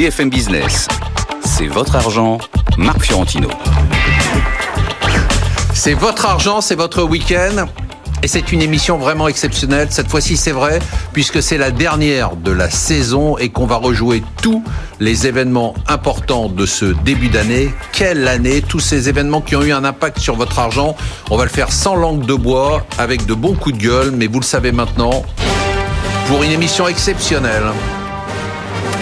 BFM Business. C'est votre argent, Marc Fiorentino. C'est votre argent, c'est votre week-end. Et c'est une émission vraiment exceptionnelle. Cette fois-ci, c'est vrai, puisque c'est la dernière de la saison et qu'on va rejouer tous les événements importants de ce début d'année. Quelle année? Tous ces événements qui ont eu un impact sur votre argent. On va le faire sans langue de bois, avec de bons coups de gueule, mais vous le savez maintenant, pour une émission exceptionnelle.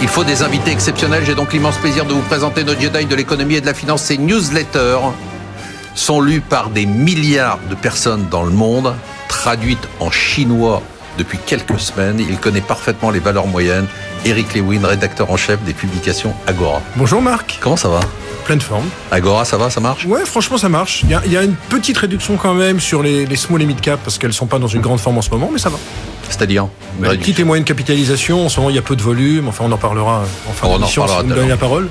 Il faut des invités exceptionnels. J'ai donc l'immense plaisir de vous présenter nos Jedi de l'économie et de la finance. Ces newsletters sont lus par des milliards de personnes dans le monde, traduites en chinois depuis quelques semaines. Il connaît parfaitement les valeurs moyennes. Eric Lewin, rédacteur en chef des publications Agora. Bonjour Marc. Comment ça va? Pleine forme. Agora, ça va, ça marche? Ouais, franchement, ça marche. Il y, a, il y a une petite réduction quand même sur les, les small et mid cap parce qu'elles sont pas dans une grande forme en ce moment, mais ça va. C'est-à-dire Bah, petite et moyenne capitalisation, en ce moment il y a peu de volume, enfin on en parlera en fin On en d'émission si vous me donnez la parole.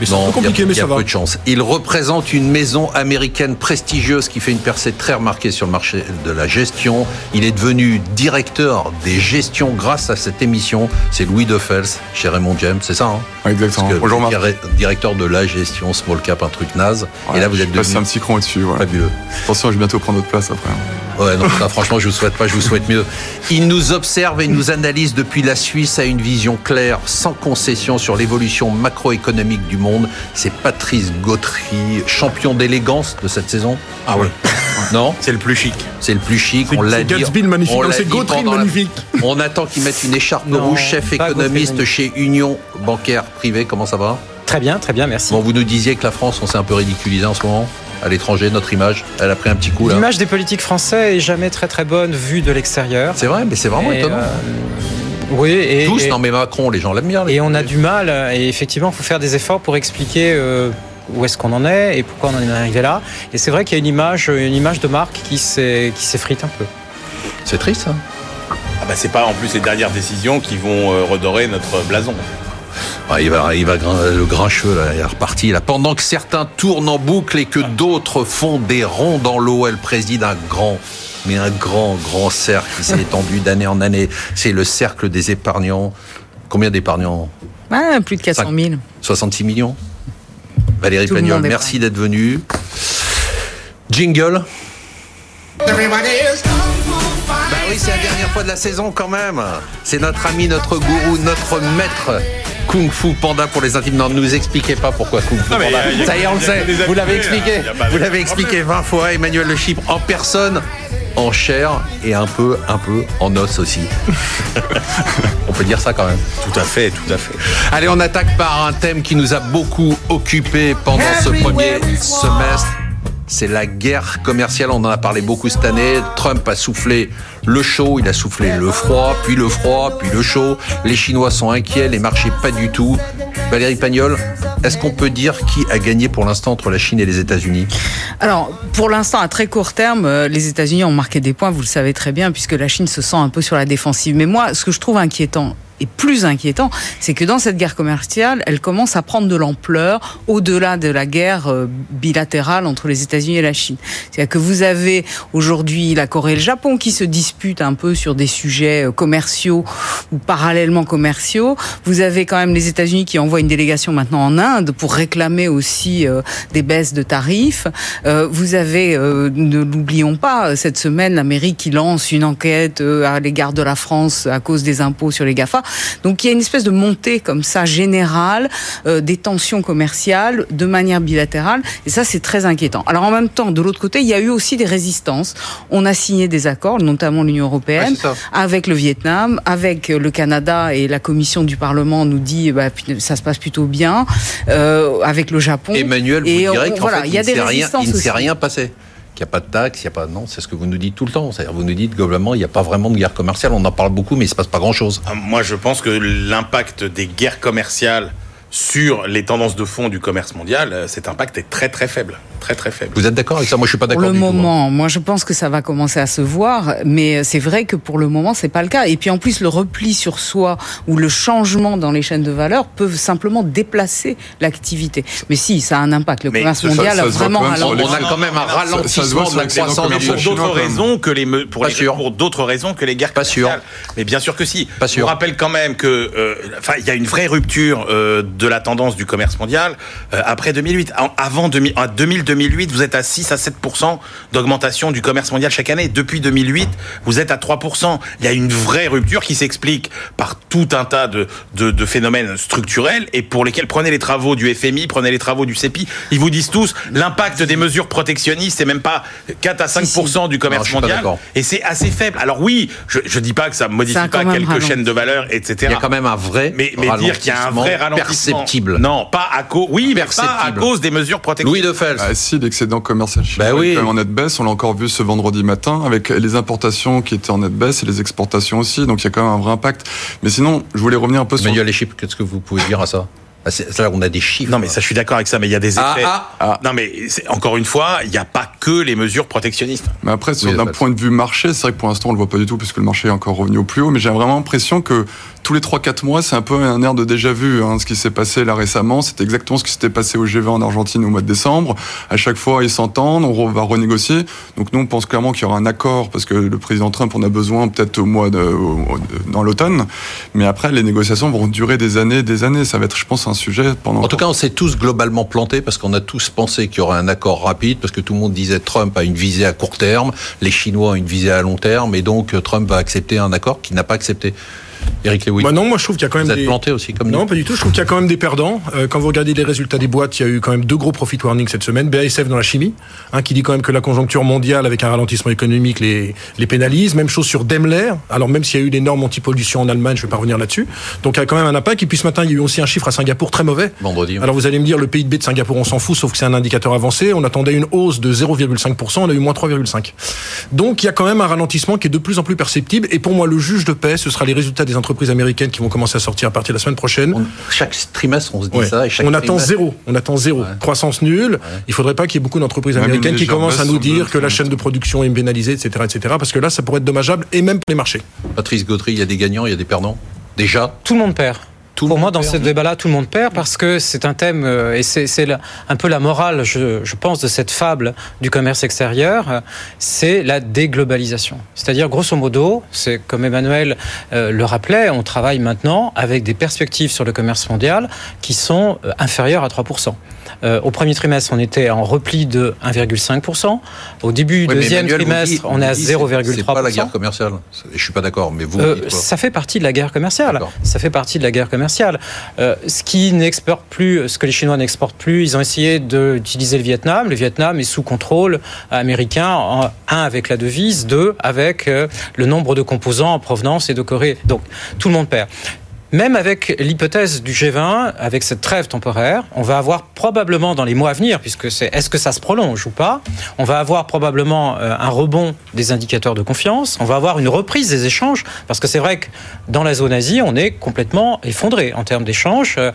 Mais c'est un Non, peu compliqué, il y a, mais il y a ça va. peu de chance. Il représente une maison américaine prestigieuse qui fait une percée très remarquée sur le marché de la gestion. Il est devenu directeur des gestions grâce à cette émission. C'est Louis Defels chez Raymond James, c'est ça hein? Exactement. Bonjour Marc. directeur de la gestion small cap, un truc naze. Ouais, et là, vous êtes devenu un petit cran au-dessus. Voilà. fabuleux. Attention, je vais bientôt prendre votre place après. Ouais, non, ça, franchement, je vous souhaite pas, je vous souhaite mieux. Il nous observe et nous analyse depuis la Suisse à une vision claire, sans concession sur l'évolution macroéconomique du monde. C'est Patrice Gautry, champion d'élégance de cette saison. Ah oui, Non c'est le plus chic. C'est le plus chic, C'est- on l'a c'est dit. Le magnifique, on non, l'a c'est dit Gautry le pendant la- magnifique. On attend qu'il mette une écharpe Non, rouge, chef Gautry économiste chez Union Bancaire Privée. Comment ça va? Très bien, très bien, merci. Bon, vous nous disiez que la France, on s'est un peu ridiculisé en ce moment. À l'étranger, notre image, elle a pris un petit coup là. L'image des politiques français est jamais très très bonne vue de l'extérieur. C'est vrai, mais c'est vraiment Et, étonnant. euh, oui, et, Tous, et- non mais Macron, les gens l'aiment bien. les- et on a du mal. Et effectivement, il faut faire des efforts pour expliquer euh, où est-ce qu'on en est et pourquoi on en est arrivé là. Et c'est vrai qu'il y a une image, une image de marque qui s'est- qui s'effrite un peu. C'est triste, ça. Ah bah c'est pas en plus les dernières décisions qui vont euh, redorer notre blason. Ouais, il va, il va le grincheux là, il est reparti là. Pendant que certains tournent en boucle et que d'autres font des ronds dans l'eau, elle préside un grand, mais un grand, grand cercle qui s'est étendu d'année en année. C'est le cercle des épargnants. Combien d'épargnants? Ah, plus de 400 000. 66 millions? Valérie Tout Pagnol, merci d'être venue. Jingle. Bah oui, c'est la dernière fois de la saison quand même. C'est notre ami, notre gourou, notre maître. Kung Fu Panda pour les intimes. Non, ne nous expliquez pas pourquoi Kung Fu Non, Panda. a- Ça y est, on le sait. Vous l'avez expliqué. hein. Vous l'avez expliqué 20 fois. Emmanuel Le Chypre en personne, en chair et un peu, un peu en os aussi. on peut dire ça quand même. Tout à fait, tout à fait. Allez, on attaque par un thème qui nous a beaucoup occupé pendant ce premier semestre. C'est la guerre commerciale. On en a parlé beaucoup cette année. Trump a soufflé le chaud, il a soufflé le froid, puis le froid, puis le chaud. Les Chinois sont inquiets, les marchés pas du tout. Valérie Pagnol, est-ce qu'on peut dire qui a gagné pour l'instant entre la Chine et les États-Unis? Alors, pour l'instant, à très court terme, euh, les États-Unis ont marqué des points, vous le savez très bien, puisque la Chine se sent un peu sur la défensive. Mais moi, ce que je trouve inquiétant, et plus inquiétant, c'est que dans cette guerre commerciale, elle commence à prendre de l'ampleur au-delà de la guerre euh, bilatérale entre les États-Unis et la Chine. C'est-à-dire que vous avez aujourd'hui la Corée et le Japon qui se disputent un peu sur des sujets euh, commerciaux ou parallèlement commerciaux. Vous avez quand même les États-Unis qui envoient une délégation maintenant en Inde pour réclamer aussi euh, des baisses de tarifs. Vous avez, ne l'oublions pas, cette semaine, l'Amérique qui lance une enquête à l'égard de la France à cause des impôts sur les GAFA. Donc il y a une espèce de montée comme ça générale euh, des tensions commerciales de manière bilatérale et ça c'est très inquiétant. Alors en même temps, de l'autre côté, il y a eu aussi des résistances. On a signé des accords, notamment l'Union européenne, Ouais, avec le Vietnam, avec le Canada et la commission du Parlement nous dit bah, ça se passe plutôt bien, euh, avec le Japon. Emmanuel vous Et qu'en voilà, fait, il y a ne des s'est rien, résistances il ne s'est rien passé. Qu'il n'y a pas de taxes, il n'y a pas. Non, c'est ce que vous nous dites tout le temps. C'est-à-dire, vous nous dites globalement, il n'y a pas vraiment de guerre commerciale. On en parle beaucoup, mais il ne se passe pas grand-chose. Ah, Moi, je pense que l'impact des guerres commerciales sur les tendances de fond du commerce mondial, euh, cet impact est très très faible. Très très faible. Vous êtes d'accord avec ça? Moi, je suis pas Pour d'accord le du tout. hein. moment, moi je pense que ça va commencer à se voir, mais c'est vrai que pour le moment c'est pas le cas. Et puis en plus le repli sur soi ou le changement dans les chaînes de valeur peuvent simplement déplacer l'activité. Mais si, ça a un impact. Le Mais commerce ça- mondial ça a vraiment sur On ralenti. a quand même un ralentissement de la croissance pour d'autres raisons que les pour, les- pour d'autres raisons que les guerres Pas sûr. commerciales. Mais bien sûr que si. Pas sûr. Je vous rappelle quand même que euh, enfin il y a une vraie rupture euh, de la tendance du commerce mondial euh, après 2008. En- avant 2000 en 2000 2008, vous êtes à 6 à 7 d'augmentation du commerce mondial chaque année. Depuis 2008, vous êtes à 3 Il y a une vraie rupture qui s'explique par tout un tas de, de, de phénomènes structurels et pour lesquels prenez les travaux du FMI, prenez les travaux du CEPI, ils vous disent tous l'impact des mesures protectionnistes c'est même pas 4 à 5 du Non, je commerce mondial et c'est assez faible. Alors oui, je, je dis pas que ça modifie Ça a pas quelques ralenti. chaînes de valeur, etc. Il y a quand même un vrai mais, mais dire qu'il y a un vrai ralentissement perceptible. Non, pas à cause. Oui, mais pas à cause des mesures protectionnistes. Louis de Fels. Si, l'excédent commercial chinois Bah oui. est quand même en nette baisse. On l'a encore vu ce vendredi matin avec les importations qui étaient en nette baisse et les exportations aussi. Donc il y a quand même un vrai impact. Mais sinon, je voulais revenir un peu sur. Emmanuel Les chiffres, qu'est-ce que vous pouvez dire à ça? Là, on a des chiffres. Non, mais ça, je suis d'accord avec ça, mais il y a des Ah, effets. ah, ah. Non, mais c'est- encore une fois, il n'y a pas que les mesures protectionnistes. Mais après, Oui, d'un point de vue marché, c'est vrai que pour l'instant, on le voit pas du tout puisque le marché est encore revenu au plus haut. Mais j'ai vraiment l'impression que tous les 3-4 mois, c'est un peu un air de déjà vu. Hein. Ce qui s'est passé là récemment, c'était exactement ce qui s'était passé au G20 en Argentine au mois de décembre. À chaque fois, ils s'entendent, on re- va renégocier. Donc nous, on pense clairement qu'il y aura un accord parce que le président Trump en a besoin peut-être au mois de, au- au- dans l'automne. Mais après, les négociations vont durer des années, des années. Ça va être, je pense, un sujet pendant. En tout cas, on s'est tous globalement plantés parce qu'on a tous pensé qu'il y aurait un accord rapide, parce que tout le monde disait Trump a une visée à court terme, les Chinois ont une visée à long terme, et donc euh, Trump va accepter un accord qu'il n'a pas accepté. Eric Lewis, Bah non, moi je trouve qu'il y a quand vous même êtes des... planté aussi comme Non, nous pas du tout. Je trouve qu'il y a quand même des perdants. Euh, quand vous regardez les résultats des boîtes, il y a eu quand même deux gros profit warnings cette semaine. BASF dans la chimie, hein, qui dit quand même que la conjoncture mondiale avec un ralentissement économique les, les pénalise. Même chose sur Daimler. Alors même s'il y a eu les normes anti-pollution en Allemagne, je vais pas revenir là-dessus. Donc il y a quand même un impact. Et puis ce matin, il y a eu aussi un chiffre à Singapour très mauvais. vendredi. Alors vous allez me dire, le PIB de Singapour, on s'en fout, sauf que c'est un indicateur avancé. On attendait une hausse de 0,5%, on a eu moins 3,5%. Donc il y a quand même un ralentissement qui est de plus en plus perceptible. Et pour moi, le juge de paix, ce sera les résultats des entreprises américaines qui vont commencer à sortir à partir de la semaine prochaine. On- chaque trimestre, on se dit Ouais. ça. Et chaque on attend zéro. On attend zéro. Croissance nulle. Il faudrait pas qu'il y ait beaucoup d'entreprises américaines qui commencent à nous dire que la chaîne de production est pénalisée, etc., etc. Parce que là, ça pourrait être dommageable et même pour les marchés. Patrice Gautry, il y a des gagnants, il y a des perdants? Déjà, Tout le monde perd. Tout Pour moi, dans ce débat-là, tout le monde perd parce que c'est un thème, euh, et c'est un peu la morale, je, je pense, de cette fable du commerce extérieur, euh, c'est la déglobalisation. C'est-à-dire, grosso modo, c'est comme Emmanuel euh, le rappelait, on travaille maintenant avec des perspectives sur le commerce mondial qui sont euh, inférieures à 3%. Euh, au premier trimestre, on était en repli de 1,5%. Au début du Oui, deuxième Emmanuel trimestre, dit- on est à dit, c'est- C'est pas la 0,3%. guerre commerciale. Je suis pas d'accord, mais vous. Euh, dites ça fait partie de la guerre commerciale. Ça fait partie de la guerre commerciale. Euh, ce qui n'exporte plus, ce que les Chinois n'exportent plus, ils ont essayé d'utiliser le Vietnam. Le Vietnam est sous contrôle américain. en- un avec la devise, deux avec le nombre de composants en provenance et de Corée. Donc tout le monde perd. Même avec l'hypothèse du G20, avec cette trêve temporaire, on va avoir probablement dans les mois à venir, puisque c'est est-ce que ça se prolonge ou pas, on va avoir probablement euh, un rebond des indicateurs de confiance, on va avoir une reprise des échanges, parce que c'est vrai que dans la zone Asie, on est complètement effondré en termes d'échanges. Euh,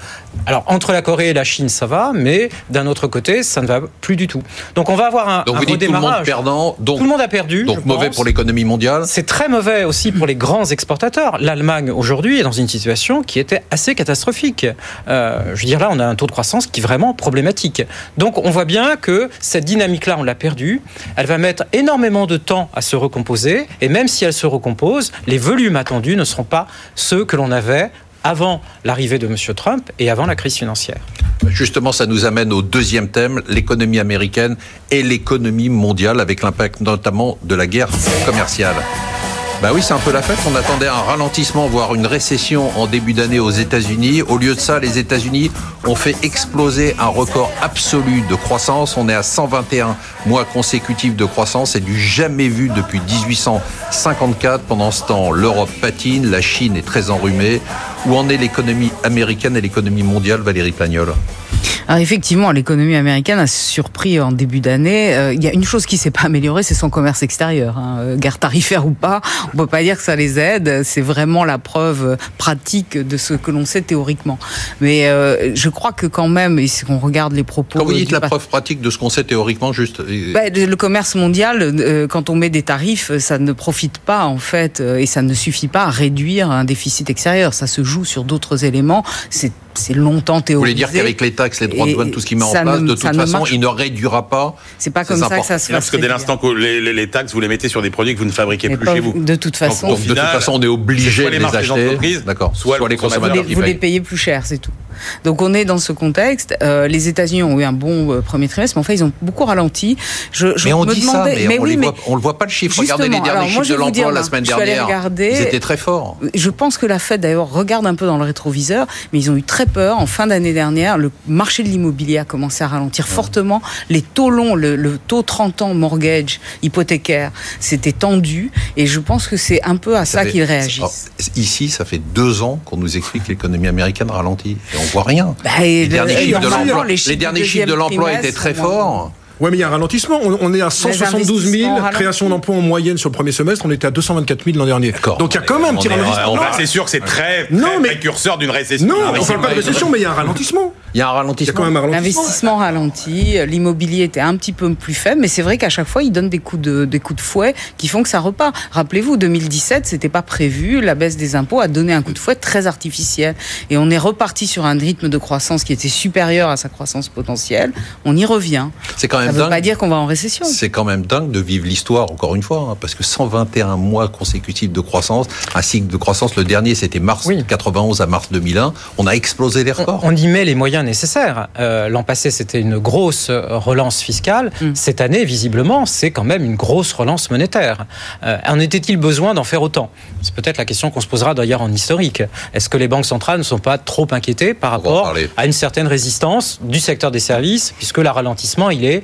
Alors entre la Corée et la Chine, ça va, mais d'un autre côté, ça ne va plus du tout. Donc on va avoir un, Donc un vous dites tout le monde redémarrage. perdant, donc, Tout le monde a perdu. donc mauvais pense. pour l'économie mondiale. C'est très mauvais aussi pour les grands exportateurs. L'Allemagne aujourd'hui est dans une situation qui était assez catastrophique. Euh, je veux dire là, on a un taux de croissance qui est vraiment problématique. Donc on voit bien que cette dynamique-là, on l'a perdue. Elle va mettre énormément de temps à se recomposer. Et même si elle se recompose, les volumes attendus ne seront pas ceux que l'on avait avant l'arrivée de M. Trump et avant la crise financière. Justement, ça nous amène au deuxième thème, l'économie américaine et l'économie mondiale, avec l'impact notamment de la guerre commerciale. Bah oui, c'est un peu la fête. On attendait un ralentissement, voire une récession en début d'année aux États-Unis. Au lieu de ça, les États-Unis ont fait exploser un record absolu de croissance. On est à 121 mois consécutifs de croissance. C'est du jamais vu depuis 1854. Pendant ce temps, l'Europe patine, la Chine est très enrhumée. Où en est l'économie américaine et l'économie mondiale, Valérie Plagnol Alors effectivement, l'économie américaine a surpris en début d'année. Euh, Il y a une chose qui s'est pas améliorée, c'est son commerce extérieur. Hein. Euh, Guerre tarifaire ou pas, on peut pas dire que ça les aide. C'est vraiment la preuve pratique de ce que l'on sait théoriquement. Mais euh, je crois que quand même, et si on regarde les propos... Quand vous dites la preuve pratique de ce qu'on sait théoriquement, juste. bah, le commerce mondial, euh, quand on met des tarifs, ça ne profite pas en fait, et ça ne suffit pas à réduire un déficit extérieur. Ça se joue sur d'autres éléments. C'est longtemps vous théorisé. voulez dire qu'avec les taxes, les droits de douane, tout ce qui met en place, ne- de toute façon, marche il ne réduira pas. C'est pas comme ça que ça se Non, passe. parce que dès l'instant que les, les- les taxes, vous les mettez sur des produits que vous ne fabriquez Mais plus pas- chez vous. de toute façon, Donc, de toute final, façon, on est c'est obligé soit de les acheter. entreprises, D'accord. soit Soit le les consommateurs vous les payez plus cher, c'est tout. Donc on est dans ce contexte. Euh, les États-Unis ont eu un bon euh, premier trimestre, mais en fait ils ont beaucoup ralenti. Je, je Mais on me dit demandais, ça, mais, on oui, mais on le voit pas le chiffre. Regardez les derniers alors, chiffres je de l'emploi la semaine dernière. regarder. Ils étaient très forts. Je pense que la Fed d'ailleurs regarde un peu dans le rétroviseur, mais ils ont eu très peur. En fin d'année dernière, le marché de l'immobilier a commencé à ralentir fortement. Les taux longs, le, le taux 30 ans mortgage hypothécaire, c'était tendu. Et je pense que c'est un peu à ça, fait- qu'ils réagissent. Ici, ça fait deux ans qu'on nous explique que l'économie américaine ralentit. Et on voit rien. Bah, et Les le- derniers et chiffres de l'emploi, étaient très forts. Ouais, mais il y a un ralentissement. On, on est à 172 000 investissements ralentis. créations d'emplois en moyenne sur le premier semestre. On était à 224 000 l'an dernier. Donc il y a quand même un petit ralentissement. Bah, c'est sûr que c'est très, très Non, mais- précurseur d'une récession. non, mais on c'est parle pas de récession, mais il y a un ralentissement. Il y a un ralentissement. un. L'investissement ralenti, l'immobilier était un petit peu plus faible, mais c'est vrai qu'à chaque fois, il donne des coups de, des coups de fouet qui font que ça repart. Rappelez-vous, 2017, c'était pas prévu. La baisse des impôts a donné un coup de fouet très artificiel. Et on est reparti sur un rythme de croissance qui était supérieur à sa croissance potentielle. On y revient. C'est quand Ça ne veut pas dire qu'on va en récession. C'est quand même dingue de vivre l'histoire, encore une fois, hein, parce que 121 mois consécutifs de croissance, un cycle de croissance, le dernier c'était mars Oui. 91 à mars 2001, on a explosé les records. on y met les moyens nécessaires. Euh, L'an passé, c'était une grosse relance fiscale. Mm. Cette année, visiblement, c'est quand même une grosse relance monétaire. Euh, en était-il besoin d'en faire autant? C'est peut-être la question qu'on se posera d'ailleurs en historique. Est-ce que les banques centrales ne sont pas trop inquiétées par rapport à une certaine résistance du secteur des services, puisque le ralentissement, il est,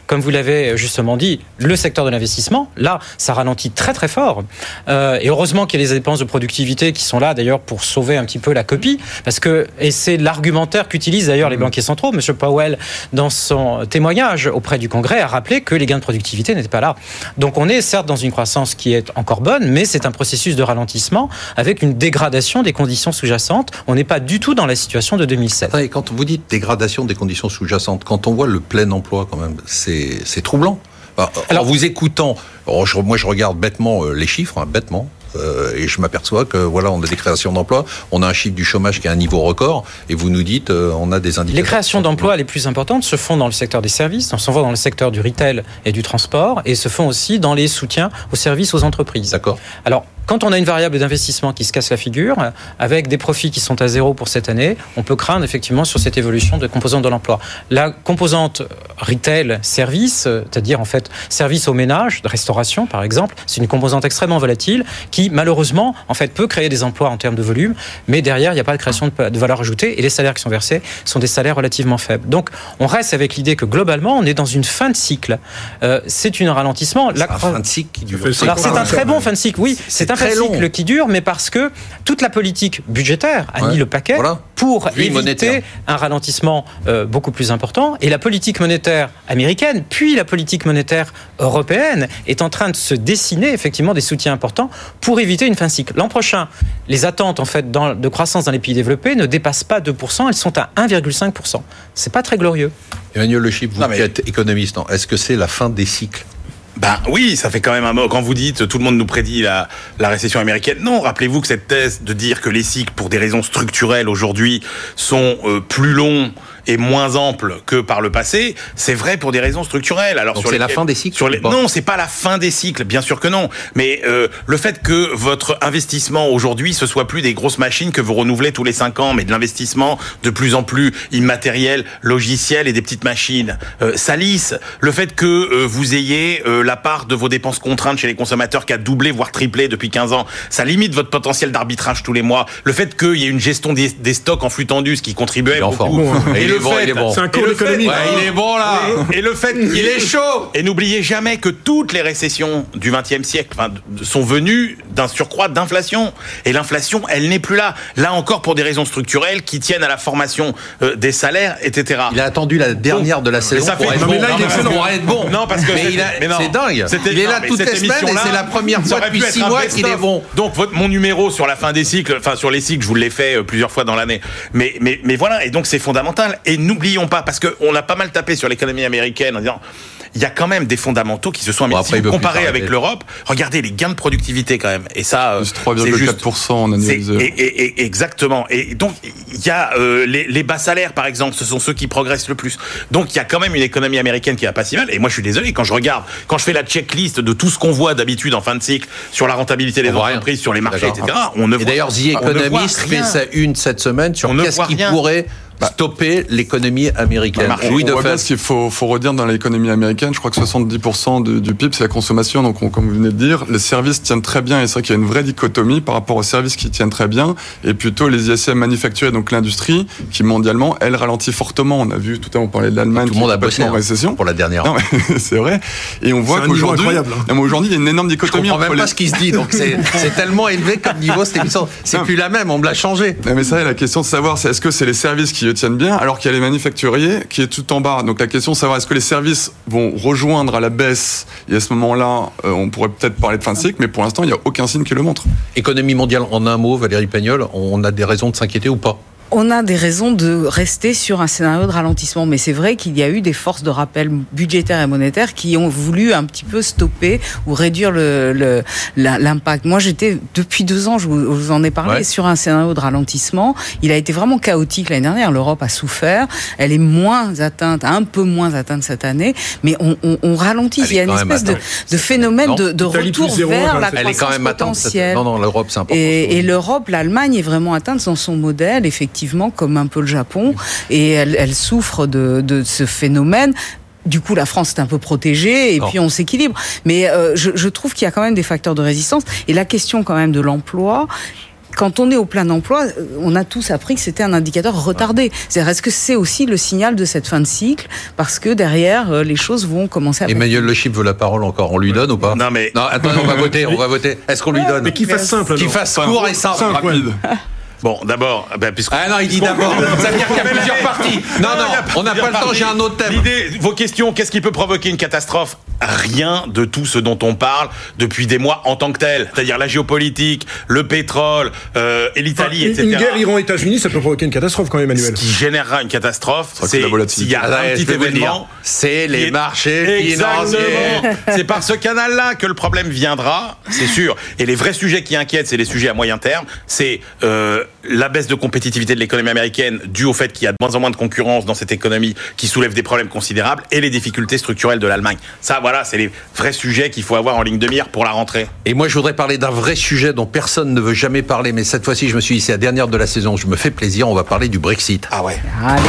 comme vous l'avez justement dit, le secteur de l'investissement. Là, ça ralentit très très fort. Euh, et heureusement qu'il y a les dépenses de productivité qui sont là d'ailleurs pour sauver un petit peu la copie, parce que et c'est l'argumentaire qu'utilisent d'ailleurs les banquiers centraux. Monsieur Powell, dans son témoignage auprès du Congrès, a rappelé que les gains de productivité n'étaient pas là. Donc on est certes dans une croissance qui est encore bonne, mais c'est un processus de ralentissement avec une dégradation des conditions sous-jacentes. On n'est pas du tout dans la situation de 2007. Attendez, quand vous dites dégradation des conditions sous-jacentes, quand on voit le plein emploi, quand même, c'est c'est troublant. Alors- en vous écoutant, je- moi je regarde bêtement euh, les chiffres, hein, bêtement. euh, et je m'aperçois que voilà, on a des créations d'emplois, on a un chiffre du chômage qui est à un niveau record, et vous nous dites, euh, on a des indicateurs. Les créations d'emplois les plus importantes se font dans le secteur des services, se font dans le secteur du retail et du transport, et se font aussi dans les soutiens aux services aux entreprises. D'accord. Alors, quand on a une variable d'investissement qui se casse la figure, avec des profits qui sont à zéro pour cette année, on peut craindre effectivement sur cette évolution de composante de l'emploi. La composante retail service, c'est-à-dire en fait service au ménage, de restauration par exemple, c'est une composante extrêmement volatile qui malheureusement en fait peut créer des emplois en termes de volume, mais derrière il n'y a pas de création de, valeur ajoutée et les salaires qui sont versés sont des salaires relativement faibles. Donc on reste avec l'idée que globalement on est dans une fin de cycle. Euh, c'est une ralentissement. C'est La un cro- fin de cycle qui dure. C'est un très bon fin de cycle, oui. C'est C'est un très cycle long. qui dure, mais parce que toute la politique budgétaire a Ouais. mis le paquet Voilà. pour Puis éviter monétaire. un ralentissement euh, beaucoup plus important. Et la politique monétaire américaine, puis la politique monétaire européenne, est en train de se dessiner effectivement des soutiens importants pour éviter une fin de cycle. L'an prochain, les attentes en fait dans- de croissance dans les pays développés ne dépassent pas 2%, elles sont à 1,5%. C'est pas très glorieux. Emmanuel Le Chip, vous Non, mais- qui êtes économiste, est-ce que c'est la fin des cycles? Ben oui, ça fait quand même un mot. Quand vous dites tout le monde nous prédit la, récession américaine, non, rappelez-vous que cette thèse de dire que les cycles, pour des raisons structurelles aujourd'hui, sont euh, plus longs et moins amples que par le passé, c'est vrai pour des raisons structurelles. Alors c'est la fin des cycles sur les... Non, c'est pas la fin des cycles, bien sûr que non. Mais euh, le fait que votre investissement aujourd'hui, ce soit plus des grosses machines que vous renouvelez tous les cinq ans, mais de l'investissement de plus en plus immatériel, logiciel et des petites machines, euh, ça lisse. Le fait que euh, vous ayez euh, la part de vos dépenses contraintes chez les consommateurs qui a doublé, voire triplé depuis 15 ans, ça limite votre potentiel d'arbitrage tous les mois. Le fait qu'il y ait une gestion des, des stocks en flux tendu, ce qui contribuait est beaucoup. forme. Et le bon, fait, il est bon. C'est un cours d'économie. Ouais, il est bon là. Et le fait, Il est chaud. Et n'oubliez jamais que toutes les récessions du XXe siècle sont venues d'un surcroît d'inflation. Et l'inflation, elle n'est plus là. Là encore pour des raisons structurelles qui tiennent à la formation euh, des salaires, etc. Il a attendu la dernière de la saison ça pour fait- être Non, bon. mais là, il est pour être bon. Non, parce que non. c'est dingue. Il est non, là toutes les semaines et c'est la première fois depuis six mois qu'il est bon. Donc votre, mon numéro sur la fin des cycles, enfin sur les cycles, je vous l'ai fait euh, plusieurs fois dans l'année. Mais, mais, mais voilà, et donc c'est fondamental. Et n'oublions pas, parce qu'on a pas mal tapé sur l'économie américaine en disant, il y a quand même des fondamentaux qui se sont Bon, améliorés. il si s'arrêter. avec l'Europe, regardez les gains de productivité quand même. Et ça, euh, c'est juste- 3,4% en annualisé. et- et- et- exactement. Et donc, il y a euh, les, les bas salaires, par exemple, ce sont ceux qui progressent le plus. Donc, il y a quand même une économie américaine qui va pas si mal. Et moi, je suis désolé, quand je regarde, quand je fais la checklist de tout ce qu'on voit d'habitude en fin de cycle sur la rentabilité des On voit rien. entreprises, sur les marchés, etc., on ne Et voit- d'ailleurs, The Economist fait sa une cette semaine sur On ne qu'est-ce qui pourrait stopper l'économie américaine. Bah, Louis on de voit bien Fels. ce qu'il faut, faut redire dans l'économie américaine. Je crois que 70% du, du PIB, c'est la consommation. Donc, on- comme vous venez de dire, les services tiennent très bien. Et c'est vrai qu'il y a une vraie dichotomie par rapport aux services qui tiennent très bien et plutôt les ISM manufacturés, donc l'industrie, qui mondialement, elle ralentit fortement. On a vu tout à l'heure, on parlait de l'Allemagne Tout le monde a bossé en hein, récession. pour la dernière. Non, mais c'est vrai. Et on voit qu'aujourd'hui, incroyable, hein. Aujourd'hui, il y a une énorme Je dichotomie comprends même pas ce qui se dit, donc c'est c'est tellement élevé comme niveau. C'est plus la même, on me l'a changé. Mais ça, la question de savoir, c'est est-ce que c'est les services qui tiennent bien, alors qu'il y a les manufacturiers qui est tout en bas. Donc la question savoir est-ce que les services vont rejoindre à la baisse, et à ce moment-là, euh, on pourrait peut-être parler de fin de cycle, mais pour l'instant, il n'y a aucun signe qui le montre. Économie mondiale en un mot, Valérie Pagnol, on a des raisons de s'inquiéter ou pas? On a des raisons de rester sur un scénario de ralentissement, mais c'est vrai qu'il y a eu des forces de rappel budgétaires et monétaires qui ont voulu un petit peu stopper ou réduire le- l'impact. Moi, j'étais depuis deux ans, je vous, je vous en ai parlé, Ouais. sur un scénario de ralentissement. Il a été vraiment chaotique l'année dernière. L'Europe a souffert. Elle est moins atteinte, un peu moins atteinte cette année, mais on, on- on ralentit. Il y a une espèce de, phénomène Non. de, de retour zéro, vers quand la même. Elle est quand croissance même atteinte. cette- potentielle. Non, non, l'Europe, c'est important. Et, et l'Europe, l'Allemagne est vraiment atteinte dans son modèle, effectivement, comme un peu le Japon, et elle, elle souffre de, de ce phénomène. Du coup, la France est un peu protégée et Non. puis on s'équilibre. Mais euh, je, je trouve qu'il y a quand même des facteurs de résistance. Et la question quand même de l'emploi, quand on est au plein emploi, euh, on a tous appris que c'était un indicateur retardé. C'est-à-dire, est-ce que c'est aussi le signal de cette fin de cycle Parce que derrière, euh, les choses vont commencer à... Emmanuel Le Chip veut la parole encore. On lui donne ou pas? Non, mais- Non, attendez, on va voter. On va voter. Est-ce qu'on lui donne? Mais qu'il fasse simple. Qu'il fasse court et simple. Simple, ouais. Rapide. Bon, d'abord, ben, puisque Ah non, il dit d'abord. Ça veut dire qu'il y a plusieurs parties. Non, non, on n'a pas le temps, j'ai un autre thème. L'idée, vos questions, qu'est-ce qui peut provoquer une catastrophe? Rien de tout ce dont on parle depuis des mois en tant que tel. C'est-à-dire la géopolitique, le pétrole euh, et l'Italie, Une- etc. Une guerre Iran-États-Unis, ça peut provoquer une catastrophe quand même, Ce Emmanuel. qui générera une catastrophe, c'est la volatilité. s'il y a Ah, un petit événement. C'est les est- marchés financiers. C'est par ce canal-là que le problème viendra, c'est sûr. Et les vrais sujets qui inquiètent, c'est les sujets à moyen terme. C'est euh, la baisse de compétitivité de l'économie américaine due au fait qu'il y a de moins en moins de concurrence dans cette économie qui soulève des problèmes considérables et les difficultés structurelles de l'Allemagne. Ça, voilà, c'est les vrais sujets qu'il faut avoir en ligne de mire pour la rentrée. Et moi, je voudrais parler d'un vrai sujet dont personne ne veut jamais parler, mais cette fois-ci, je me suis dit, c'est la dernière de la saison, je me fais plaisir, on va parler du Brexit. Ah ouais. Allez.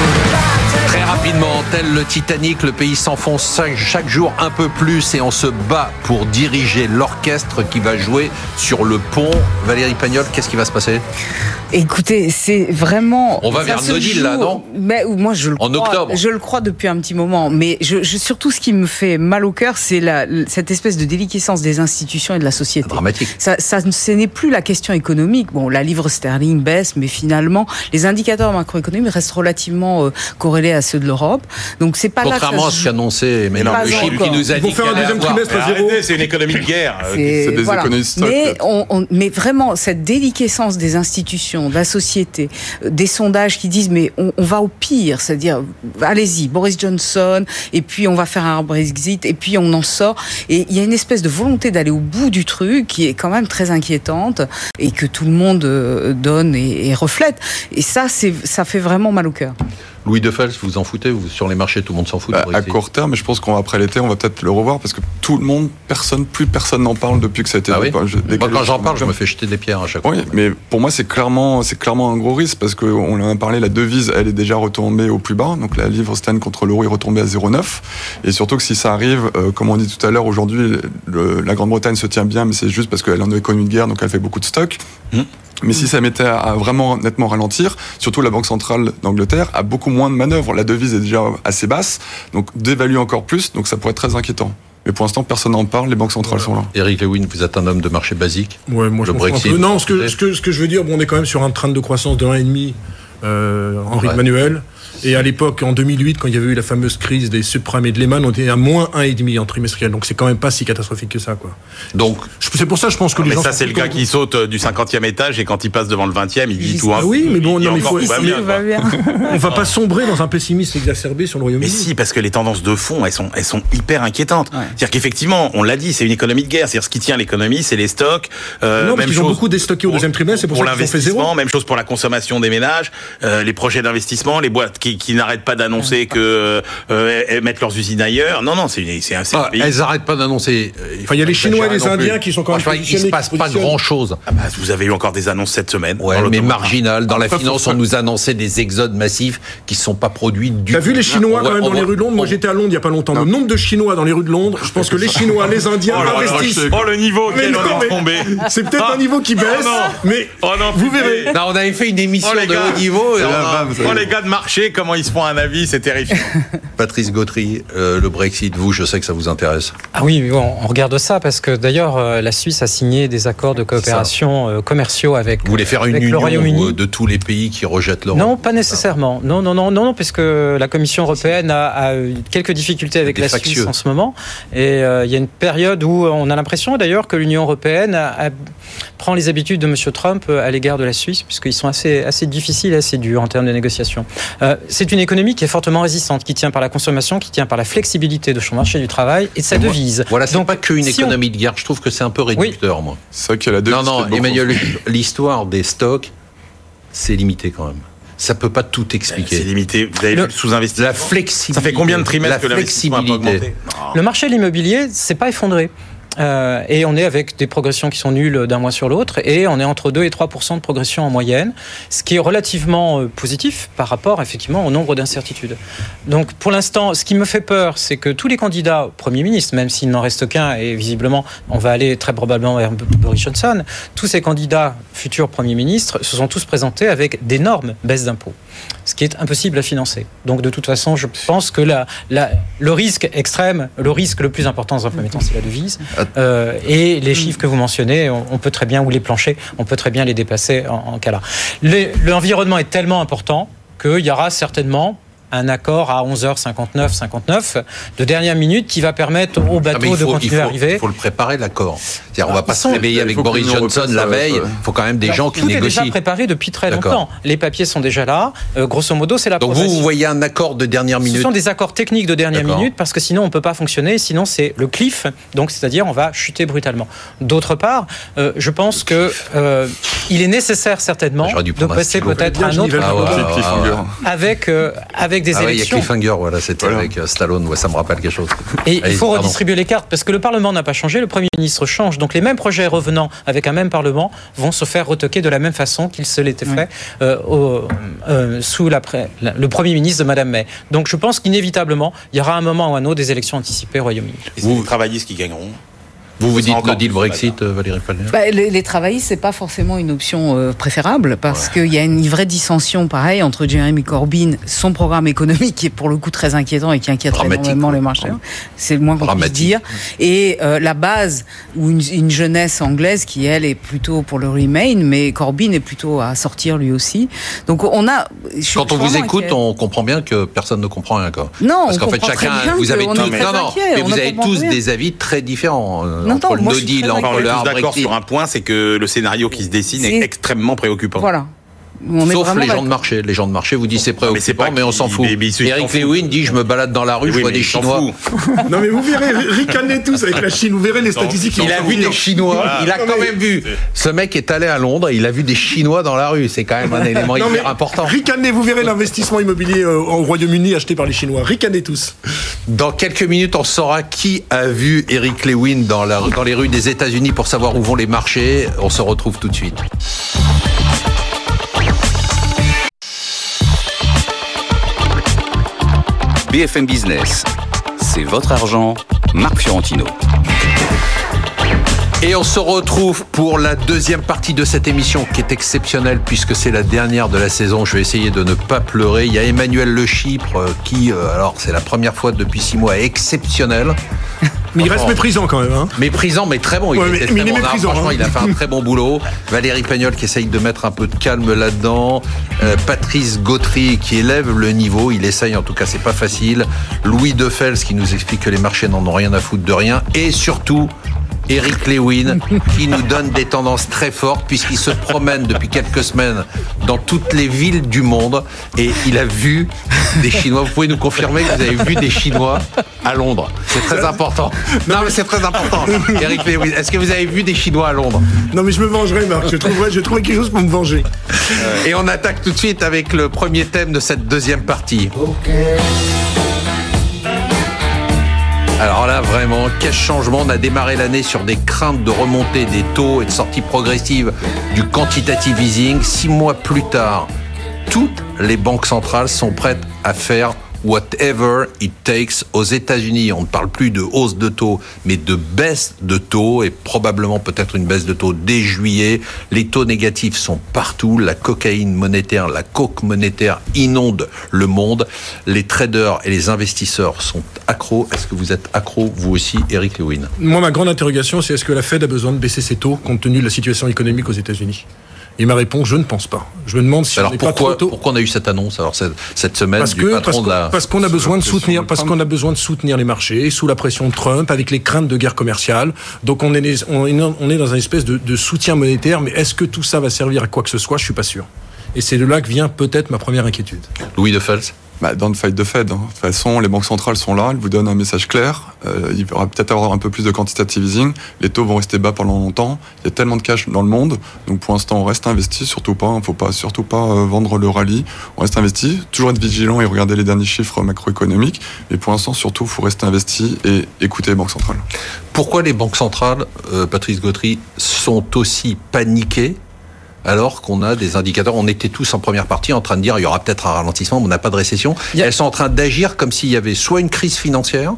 Très rapidement, tel le Titanic, le pays s'enfonce chaque, chaque jour un peu plus et on se bat pour diriger l'orchestre qui va jouer sur le pont. Valérie Pagnol, qu'est-ce qui va se passer? Écoutez, c'est vraiment. On va vers se No Deal, là, non Mais moi, je le En crois. octobre. Je le crois depuis un petit moment. Mais je, je- surtout, ce qui me fait mal au cœur, c'est la, cette espèce de déliquescence des institutions et de la société. Dramatique. Ça, ça, ce n'est plus la question économique. Bon, la livre sterling baisse, mais finalement, les indicateurs macroéconomiques restent relativement euh, corrélés à ceux de l'Europe. Donc, c'est pas là Contrairement que à ça ce se qu'annonçait Emmanuel Pas Le Chip, qui nous a Ils dit faire un deuxième trimestre à zéro. C'est une économie de guerre. Euh, C'est- des voilà. économies de stock, Mais, on, on- mais vraiment, cette déliquescence des institutions, de la société, euh, des sondages qui disent mais on, va au pire, c'est-à-dire allez-y, Boris Johnson, et puis on va faire un Brexit, et puis on en sort. Et il y a une espèce de volonté d'aller au bout du truc qui est quand même très inquiétante et que tout le monde euh, donne et, et reflète. Et ça, ça fait vraiment mal au cœur. Louis Defels, vous vous en foutez vous, Sur les marchés, tout le monde s'en fout. Bah, à court terme, je pense qu'on après l'été, on va peut-être le revoir parce que tout le monde, personne, plus personne n'en parle depuis que ça a été. Ah oui je- Moi, quand j'en parle, je me fais jeter des pierres à chaque fois. Oui, mais pour moi, c'est clairement, c'est clairement un gros risque parce qu'on en a parlé, la devise, elle est déjà retombée au plus bas. Donc la livre sterling contre l'euro est retombée à 0,9. Et surtout que si ça arrive, euh, comme on dit tout à l'heure, aujourd'hui, la Grande-Bretagne se tient bien, mais c'est juste parce qu'elle en économie de guerre, donc elle fait beaucoup de stocks. Mmh. Mais si ça mettait à vraiment nettement ralentir, surtout la Banque centrale d'Angleterre a beaucoup moins de manœuvres. La devise est déjà assez basse, donc d'évaluer encore plus, donc ça pourrait être très inquiétant. Mais pour l'instant, personne n'en parle, les banques centrales sont là. Eric Lewin, vous êtes un homme de marché basique. Ouais, moi je Le Brexit. Non, ce que, pensez ce, que, ce que je veux dire, bon, on est quand même sur un train de croissance de 1,5 euh, en rythme Ouais. Et à l'époque, en 2008, quand il y avait eu la fameuse crise des subprimes et de Lehman, on était à moins 1,5 en trimestriel. Donc c'est quand même pas si catastrophique que ça, quoi. Donc, C'est pour ça, je pense que les Mais gens. ça, c'est le gars qui saute euh, du 50e étage et quand il passe devant le 20e, il dit tout. Ah oui, mais bon, non, mais faut- va bien, va bien. On va pas sombrer dans un pessimisme exacerbé sur le Mais Royaume-Uni. si, parce que les tendances de fond, elles sont, elles sont hyper inquiétantes. Ouais. C'est-à-dire qu'effectivement, on l'a dit, c'est une économie de guerre. C'est-à-dire ce qui tient l'économie, c'est les stocks. Euh, Non, même qu'ils ont beaucoup déstocké au pour- deuxième trimestre, c'est pour ça qu'ils ont fait zéro. l'investissement, même chose pour la consommation des ménages, euh, les projets d'investissement, les boîtes qui, qui n'arrêtent pas d'annoncer que euh, mettent leurs usines ailleurs. Non, non, c'est c'est un, ah, pays. elles arrêtent pas d'annoncer. Enfin, il y a les Chinois et les Indiens plus. qui sont quand même Franchement, il se passe pas grand chose. Ah bah, vous avez eu encore des annonces cette semaine. Ouais, dans mais l'automobile. marginal. Dans la finance, on nous annonçait des exodes massifs qui sont pas produits du T'as tout. vu les Chinois quand même dans les rues de Londres? Moi j'étais à Londres il y a pas longtemps. Le nombre de Chinois dans les rues de Londres, je pense que les Chinois, les Indiens Oh investissent. Oh le niveau auquel on est tombé. C'est peut-être un niveau qui baisse, Oh non. mais Oh non, vous verrez. Là, on avait fait une émission de haut niveau. Oh les gars de marché, comment ils se font un avis, c'est terrifiant. Patrice Gautry, euh, le Brexit, vous, je sais que ça vous intéresse. Ah oui, on on regarde ça parce que d'ailleurs euh, la Suisse a signé des accords de coopération euh, commerciaux avec, Vous voulez faire une le union Royaume-Uni. de tous les pays qui rejettent l'Europe Non, pas nécessairement. Non, non, non, non, non, puisque la Commission européenne a, a eu quelques difficultés avec la factieux. Suisse en ce moment. Et euh, il y a une période où on a l'impression d'ailleurs que l'Union européenne a- a- prend les habitudes de M. Trump euh, à l'égard de la Suisse, puisqu'ils sont assez, assez difficiles, assez durs en termes de négociation. Euh, c'est une économie qui est fortement résistante, qui tient par la consommation, qui tient par la flexibilité de son marché du travail et de sa Et moi- devise. Voilà, c'est Donc, pas qu'une si on- économie de guerre. Je trouve que c'est un peu réducteur, moi. C'est a la devise. Non, non, Emmanuel, l'histoire des stocks, c'est limité quand même. Ça peut pas tout C'est expliquer. limité. Vous avez Le- vu le sous-investissement. La flexibilité. Ça fait combien de trimestres la que l'investissement a augmenté? Non. Le marché de l'immobilier, c'est pas effondré. Euh, et on est avec des progressions qui sont nulles d'un mois sur l'autre, et on est entre 2 et 3% de progression en moyenne, ce qui est relativement euh, positif par rapport effectivement au nombre d'incertitudes. Donc pour l'instant, ce qui me fait peur, c'est que tous les candidats au Premier ministre, même s'il n'en reste qu'un, et visiblement on va aller très probablement vers Boris Johnson, tous ces candidats futurs Premiers ministres se sont tous présentés avec d'énormes baisses d'impôts, ce qui est impossible à financer. Donc de toute façon, je pense que la- le risque extrême, le risque le plus important dans un premier temps, c'est la devise. Euh, et les chiffres que vous mentionnez, on, peut très bien, ou les planchers, on peut très bien les dépasser en, en cas là. Le- L'environnement est tellement important qu'il y aura certainement un accord à 11h59, 59 de dernière minute qui va permettre aux Ah, il de continuer à arriver. il faut le préparer, l'accord. C'est-à-dire, on va pas Ils se réveiller il avec Boris Johnson la veille. Il faut quand même des gens qui Tout est négocient. déjà préparé depuis très longtemps. Les papiers sont déjà là. Euh, grosso modo, c'est la Donc vous, voyez un accord de dernière Ce minute. sont des accords techniques de dernière minute parce que sinon on peut pas fonctionner. Sinon c'est le cliff, donc c'est-à-dire on va chuter brutalement. D'autre part, euh, je pense que euh, il est nécessaire certainement de passer peut-être un autre Ah Ah, avec euh, avec des Ah ouais, il y a. Cliffhanger, voilà, c'était Voilà. avec euh, Stallone, ouais, ça me rappelle quelque chose. Et il faut pardon. redistribuer les cartes parce que le Parlement n'a pas changé, le Premier ministre change. Donc les mêmes projets revenant avec un même Parlement vont se faire retoquer de la même façon qu'il se l'était fait euh, au- euh, sous la pré- la- le Premier ministre de Madame May. Donc je pense qu'inévitablement, il y aura un moment ou un autre des élections anticipées au Royaume-Uni. Et c'est les travaillistes qui gagneront. Vous vous dites encore le deal Brexit, euh, Valérie Palmer Bah, les, les travaillistes, c'est pas forcément une option euh, préférable parce qu'il y a une vraie dissension, pareil, entre Jeremy Corbyn, son programme économique qui est pour le coup très inquiétant et qui inquiète énormément ouais. les marchés. C'est le moins qu'on puisse dire. Et euh, la base ou une, une jeunesse anglaise qui elle est plutôt pour le Remain, mais Corbyn est plutôt à sortir lui aussi. Donc on a. je Quand on vous écoute, on comprend bien que personne ne comprend rien. Quoi. Non, Parce on qu'en fait, chacun, bien vous avez tous, non, non, mais vous avez des avis très différents euh, Non, entre non, le no deal, entre le est d'accord sur un point, c'est que le scénario qui se dessine est C'est- extrêmement préoccupant. Voilà. On Sauf les gens de marché. Les gens de marché vous disent c'est mais c'est préoccupant, pas mais, on s'en fout. mais- mais Eric. Lewin dit je me balade dans la rue, je vois des Chinois. Non mais vous verrez, ricanez tous avec la Chine, vous verrez les statistiques. Il a vu des Chinois, il a quand même vu. Ce mec est allé à Londres, il a vu des Chinois dans la rue. C'est quand même un élément Non, hyper important. ricanez, vous verrez l'investissement immobilier euh, au Royaume-Uni acheté par les Chinois. Ricanez tous. Dans quelques minutes, on saura qui a vu Eric Lewin dans, la- dans les rues des États-Unis pour savoir où vont les marchés. On se retrouve tout de suite. BFM Business, c'est votre argent, Marc Fiorentino. Et on se retrouve pour la deuxième partie de cette émission qui est exceptionnelle puisque c'est la dernière de la saison. Je vais essayer de ne pas pleurer. Il y a Emmanuel Le Chypre euh, qui, euh, alors c'est la première fois depuis six mois, est exceptionnel. Mais il reste méprisant quand même. Hein. Méprisant, mais très bon. Il, Ouais, mais- il est méprisant, franchement, hein. il a fait un très bon boulot. Valérie Pagnol qui essaye de mettre un peu de calme là-dedans. Euh, Patrice Gautry qui élève le niveau. Il essaye, en tout cas, c'est pas facile. Louis Defels qui nous explique que les marchés n'en ont rien à foutre de rien. Et surtout, Eric Lewin qui nous donne des tendances très fortes puisqu'il se promène depuis quelques semaines dans toutes les villes du monde et il a vu des Chinois. Vous pouvez nous confirmer que vous avez vu des Chinois à Londres. C'est très important. Non mais c'est très important. Eric Lewin, est-ce que vous avez vu des Chinois à Londres? Non mais je me vengerai Marc, je trouverai, je trouverai quelque chose pour me venger. Et on attaque tout de suite avec le premier thème de cette deuxième partie. Alors là, vraiment, quel changement On a démarré l'année sur des craintes de remontée des taux et de sortie progressive du quantitative easing. Six mois plus tard, toutes les banques centrales sont prêtes à faire whatever it takes aux États-Unis. On ne parle plus de hausse de taux, mais de baisse de taux et probablement peut-être une baisse de taux dès juillet. Les taux négatifs sont partout. La cocaïne monétaire, la coque monétaire inonde le monde. Les traders et les investisseurs sont accros. Est-ce que vous êtes accro, vous aussi, Eric Lewin? Moi ma grande interrogation c'est est-ce que la Fed a besoin de baisser ses taux compte tenu de la situation économique aux États-Unis? Et ma réponse je ne pense pas. Je me demande si on Alors pas trop pourquoi, tôt. pourquoi on a eu cette annonce alors cette, cette semaine Parce du que patron parce, de la parce qu'on a besoin de soutenir de parce qu'on a besoin de soutenir les marchés sous la pression de Trump avec les craintes de guerre commerciale. Donc on est on est, on dans un espèce de, de soutien monétaire, mais est-ce que tout ça va servir à quoi que ce soit? Je suis pas sûr. Et c'est de là que vient peut-être ma première inquiétude. Louis de Fels? Bah, dans le fight de Fed. hein. De toute façon, les banques centrales sont là, elles vous donnent un message clair. Euh, il va peut-être avoir un peu plus de quantitative easing. Les taux vont rester bas pendant longtemps. Il y a tellement de cash dans le monde. Donc pour l'instant, on reste investi, surtout pas. Il ne faut pas surtout pas euh, vendre le rallye. On reste investi, toujours être vigilant et regarder les derniers chiffres macroéconomiques. Mais pour l'instant, surtout, il faut rester investi et écouter les banques centrales. Pourquoi les banques centrales, euh, Patrice Gautry, sont aussi paniquées alors qu'on a des indicateurs On était tous en première partie en train de dire il y aura peut-être un ralentissement, mais on n'a pas de récession. A- Elles sont en train d'agir comme s'il y avait soit une crise financière,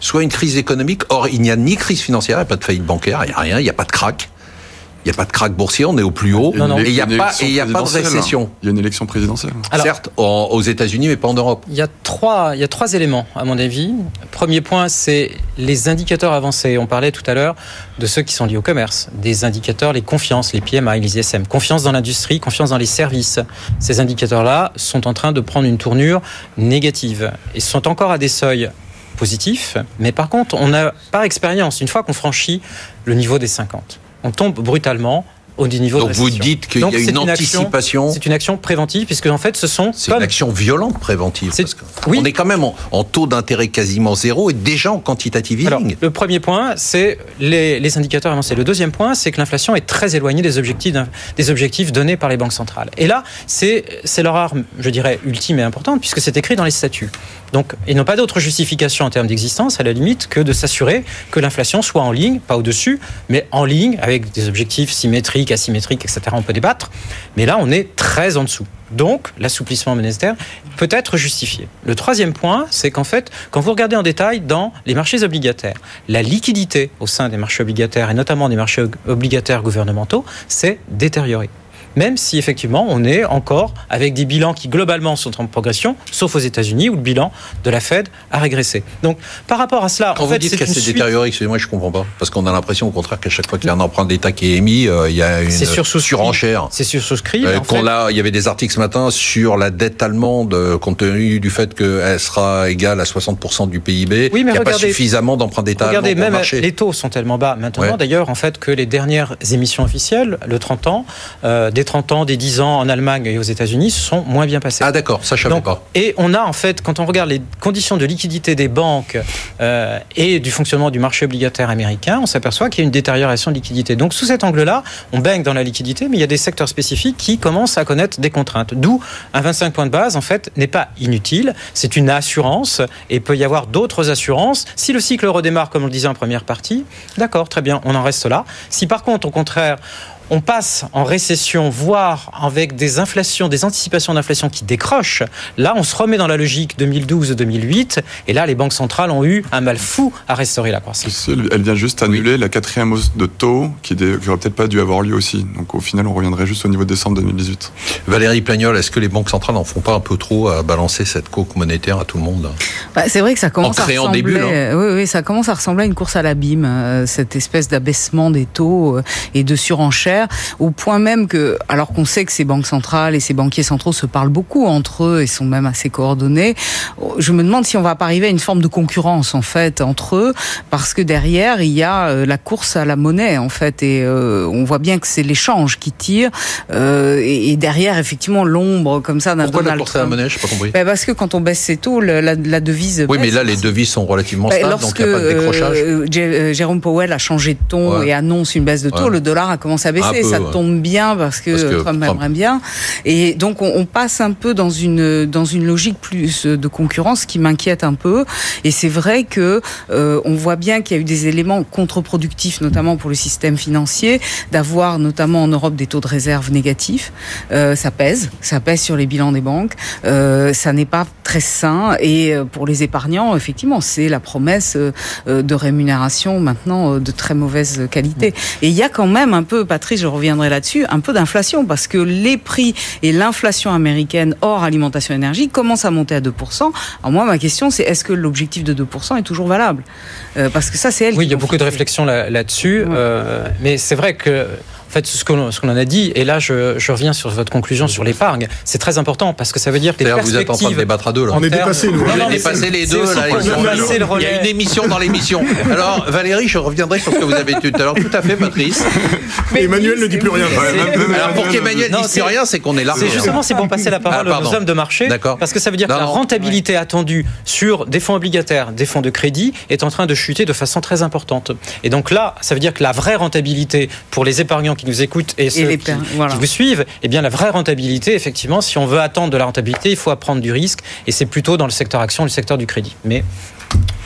soit une crise économique. Or, il n'y a ni crise financière, il n'y a pas de faillite bancaire, il n'y a rien, il n'y a pas de crack. Il n'y a pas de crack boursier, on est au plus haut. Une Et il n'y a, pas, et il y a pas de présidentielle. récession. Il y a une élection présidentielle. Alors- Certes, en- aux États-Unis, mais pas en Europe. Il y, a trois, il y a trois éléments, à mon avis. Premier point, c'est les indicateurs avancés. On parlait tout à l'heure de ceux qui sont liés au commerce, des indicateurs, les confiances, les PMI, les ISM, confiance dans l'industrie, confiance dans les services. Ces indicateurs-là sont en train de prendre une tournure négative et sont encore à des seuils positifs. Mais par contre, on a par expérience, une fois qu'on franchit le niveau des 50, on tombe brutalement au niveau Donc de vous dites qu'il y a une anticipation. C'est une action préventive, puisque en fait, ce sont C'est comme une action violente préventive. Parce que oui. On est quand même en, en taux d'intérêt quasiment zéro et déjà en quantitative Alors, easing. le premier point, c'est les, les indicateurs avancés. Le deuxième point, c'est que l'inflation est très éloignée des objectifs, des objectifs donnés par les banques centrales. Et là, c'est leur arme, je dirais, ultime et importante, puisque c'est écrit dans les statuts. Donc, ils n'ont pas d'autre justification en termes d'existence, à la limite, que de s'assurer que l'inflation soit en ligne, pas au-dessus, mais en ligne, avec des objectifs symétriques, asymétriques, etc. On peut débattre. Mais là, on est très en dessous. Donc, l'assouplissement monétaire peut être justifié. Le troisième point, c'est qu'en fait, quand vous regardez en détail dans les marchés obligataires, la liquidité au sein des marchés obligataires, et notamment des marchés obligataires gouvernementaux, s'est détériorée. Même si effectivement on est encore avec des bilans qui globalement sont en progression, sauf aux États-Unis où le bilan de la Fed a régressé. Donc par rapport à cela, Quand en vous fait, dites qu'elle s'est suite- détériorée, excusez-moi, je comprends pas. Parce qu'on a l'impression, au contraire, qu'à chaque fois qu'il y a un emprunt d'État qui est émis, euh, il y a une surenchère. C'est sursouscrit. Euh, qu'on il y avait des articles ce matin sur la dette allemande, euh, compte tenu du fait qu'elle sera égale à 60% du PIB. Oui, mais il n'y a pas suffisamment d'emprunts d'État Regardez, même marcher. les taux sont tellement bas maintenant, Ouais. d'ailleurs, en fait, que les dernières émissions officielles, le 30 ans, euh, des 30 ans, des 10 ans en Allemagne et aux États-Unis, sont moins bien passées. Ah d'accord, ça je Donc, pas. Et on a en fait, quand on regarde les conditions de liquidité des banques euh, et du fonctionnement du marché obligataire américain, on s'aperçoit qu'il y a une détérioration de liquidité. Donc sous cet angle-là, on baigne dans la liquidité, mais il y a des secteurs spécifiques qui commencent à connaître des contraintes. D'où un 25 points de base, en fait, n'est pas inutile. C'est une assurance et il peut y avoir d'autres assurances. Si le cycle redémarre, comme on le disait en première partie, d'accord, très bien, on en reste là. Si par contre, au contraire, on passe en récession, voire avec des inflations, des anticipations d'inflation qui décrochent, là, on se remet dans la logique 2012-2008. Et là, les banques centrales ont eu un mal fou à restaurer la croissance. Elle vient juste annuler la quatrième hausse de taux qui n'aurait peut-être pas dû avoir lieu aussi. Donc au final, on reviendrait juste au niveau de décembre 2018. Valérie Plagnol, est-ce que les banques centrales n'en font pas un peu trop à balancer cette coque monétaire à tout le monde? Bah, C'est vrai que ça commence en à ressembler. Des bulles, hein. oui, oui, ça commence à ressembler à une course à l'abîme, euh, cette espèce d'abaissement des taux euh, et de surenchère, au point même que, alors qu'on sait que ces banques centrales et ces banquiers centraux se parlent beaucoup entre eux et sont même assez coordonnés, je me demande si on va pas arriver à une forme de concurrence en fait entre eux, parce que derrière il y a euh, la course à la monnaie en fait, et on voit bien que c'est l'échange qui tire, et, derrière effectivement l'ombre comme ça d'un Pourquoi Donald la course à la monnaie Je pas compris. Ben parce que quand on baisse ses taux, la, la, devise. Oui, baisse. mais là les devises sont relativement Ben, stables, lorsque, donc il n'y a pas de décrochage. euh, Jérôme Powell a changé de ton Ouais. et annonce une baisse de taux, Ouais. le dollar a commencé à baisser. Ça tombe bien parce que, Parce que Trump Trump- aimerait bien. Et donc on, on passe un peu dans une dans une logique plus de concurrence qui m'inquiète un peu. Et c'est vrai que euh, on voit bien qu'il y a eu des éléments contre-productifs, notamment pour le système financier, d'avoir notamment en Europe des taux de réserve négatifs. Euh, ça pèse, ça pèse sur les bilans des banques. Euh, ça n'est pas très sain. Et euh, pour les épargnants, effectivement, c'est la promesse euh, euh, de rémunération maintenant euh, de très mauvaise qualité. Et il y a quand même un peu, Patrice, je reviendrai là-dessus, un peu d'inflation parce que les prix et l'inflation américaine hors alimentation énergie commencent à monter à 2%. Alors moi, ma question, c'est est-ce que l'objectif de 2% est toujours valable? Euh, Parce que ça, c'est elle. Oui, qui il y a beaucoup de réflexions là- là-dessus, Ouais. euh, mais c'est vrai que. En fait, ce qu'on en a dit, et là je, je reviens sur votre conclusion sur l'épargne, c'est très important parce que ça veut dire que les C'est-à-dire, vous êtes en train de perspectives débattre à deux là. On est dépassé, nous. Non, Vous non, avez mais dépassé les deux là. Il y a une émission dans l'émission. Alors Valérie, je reviendrai sur ce que vous avez dit tout à l'heure. Tout à fait, Patrice. Mais Emmanuel ne dit plus rien. c'est- Alors pour qu'Emmanuel Non, dise c'est- plus rien, c'est qu'on est là. C'est justement c'est pour passer la parole Ah, aux hommes de marché, D'accord. parce que ça veut dire que la rentabilité attendue sur des fonds obligataires, des fonds de crédit, est en train de chuter de façon très importante. Et donc là, ça veut dire que la vraie rentabilité pour les épargnants qui nous écoutent et ceux les qui, per- voilà. qui vous suivent, eh bien la vraie rentabilité, effectivement, si on veut attendre de la rentabilité, il faut prendre du risque, et c'est plutôt dans le secteur action, le secteur du crédit. Mais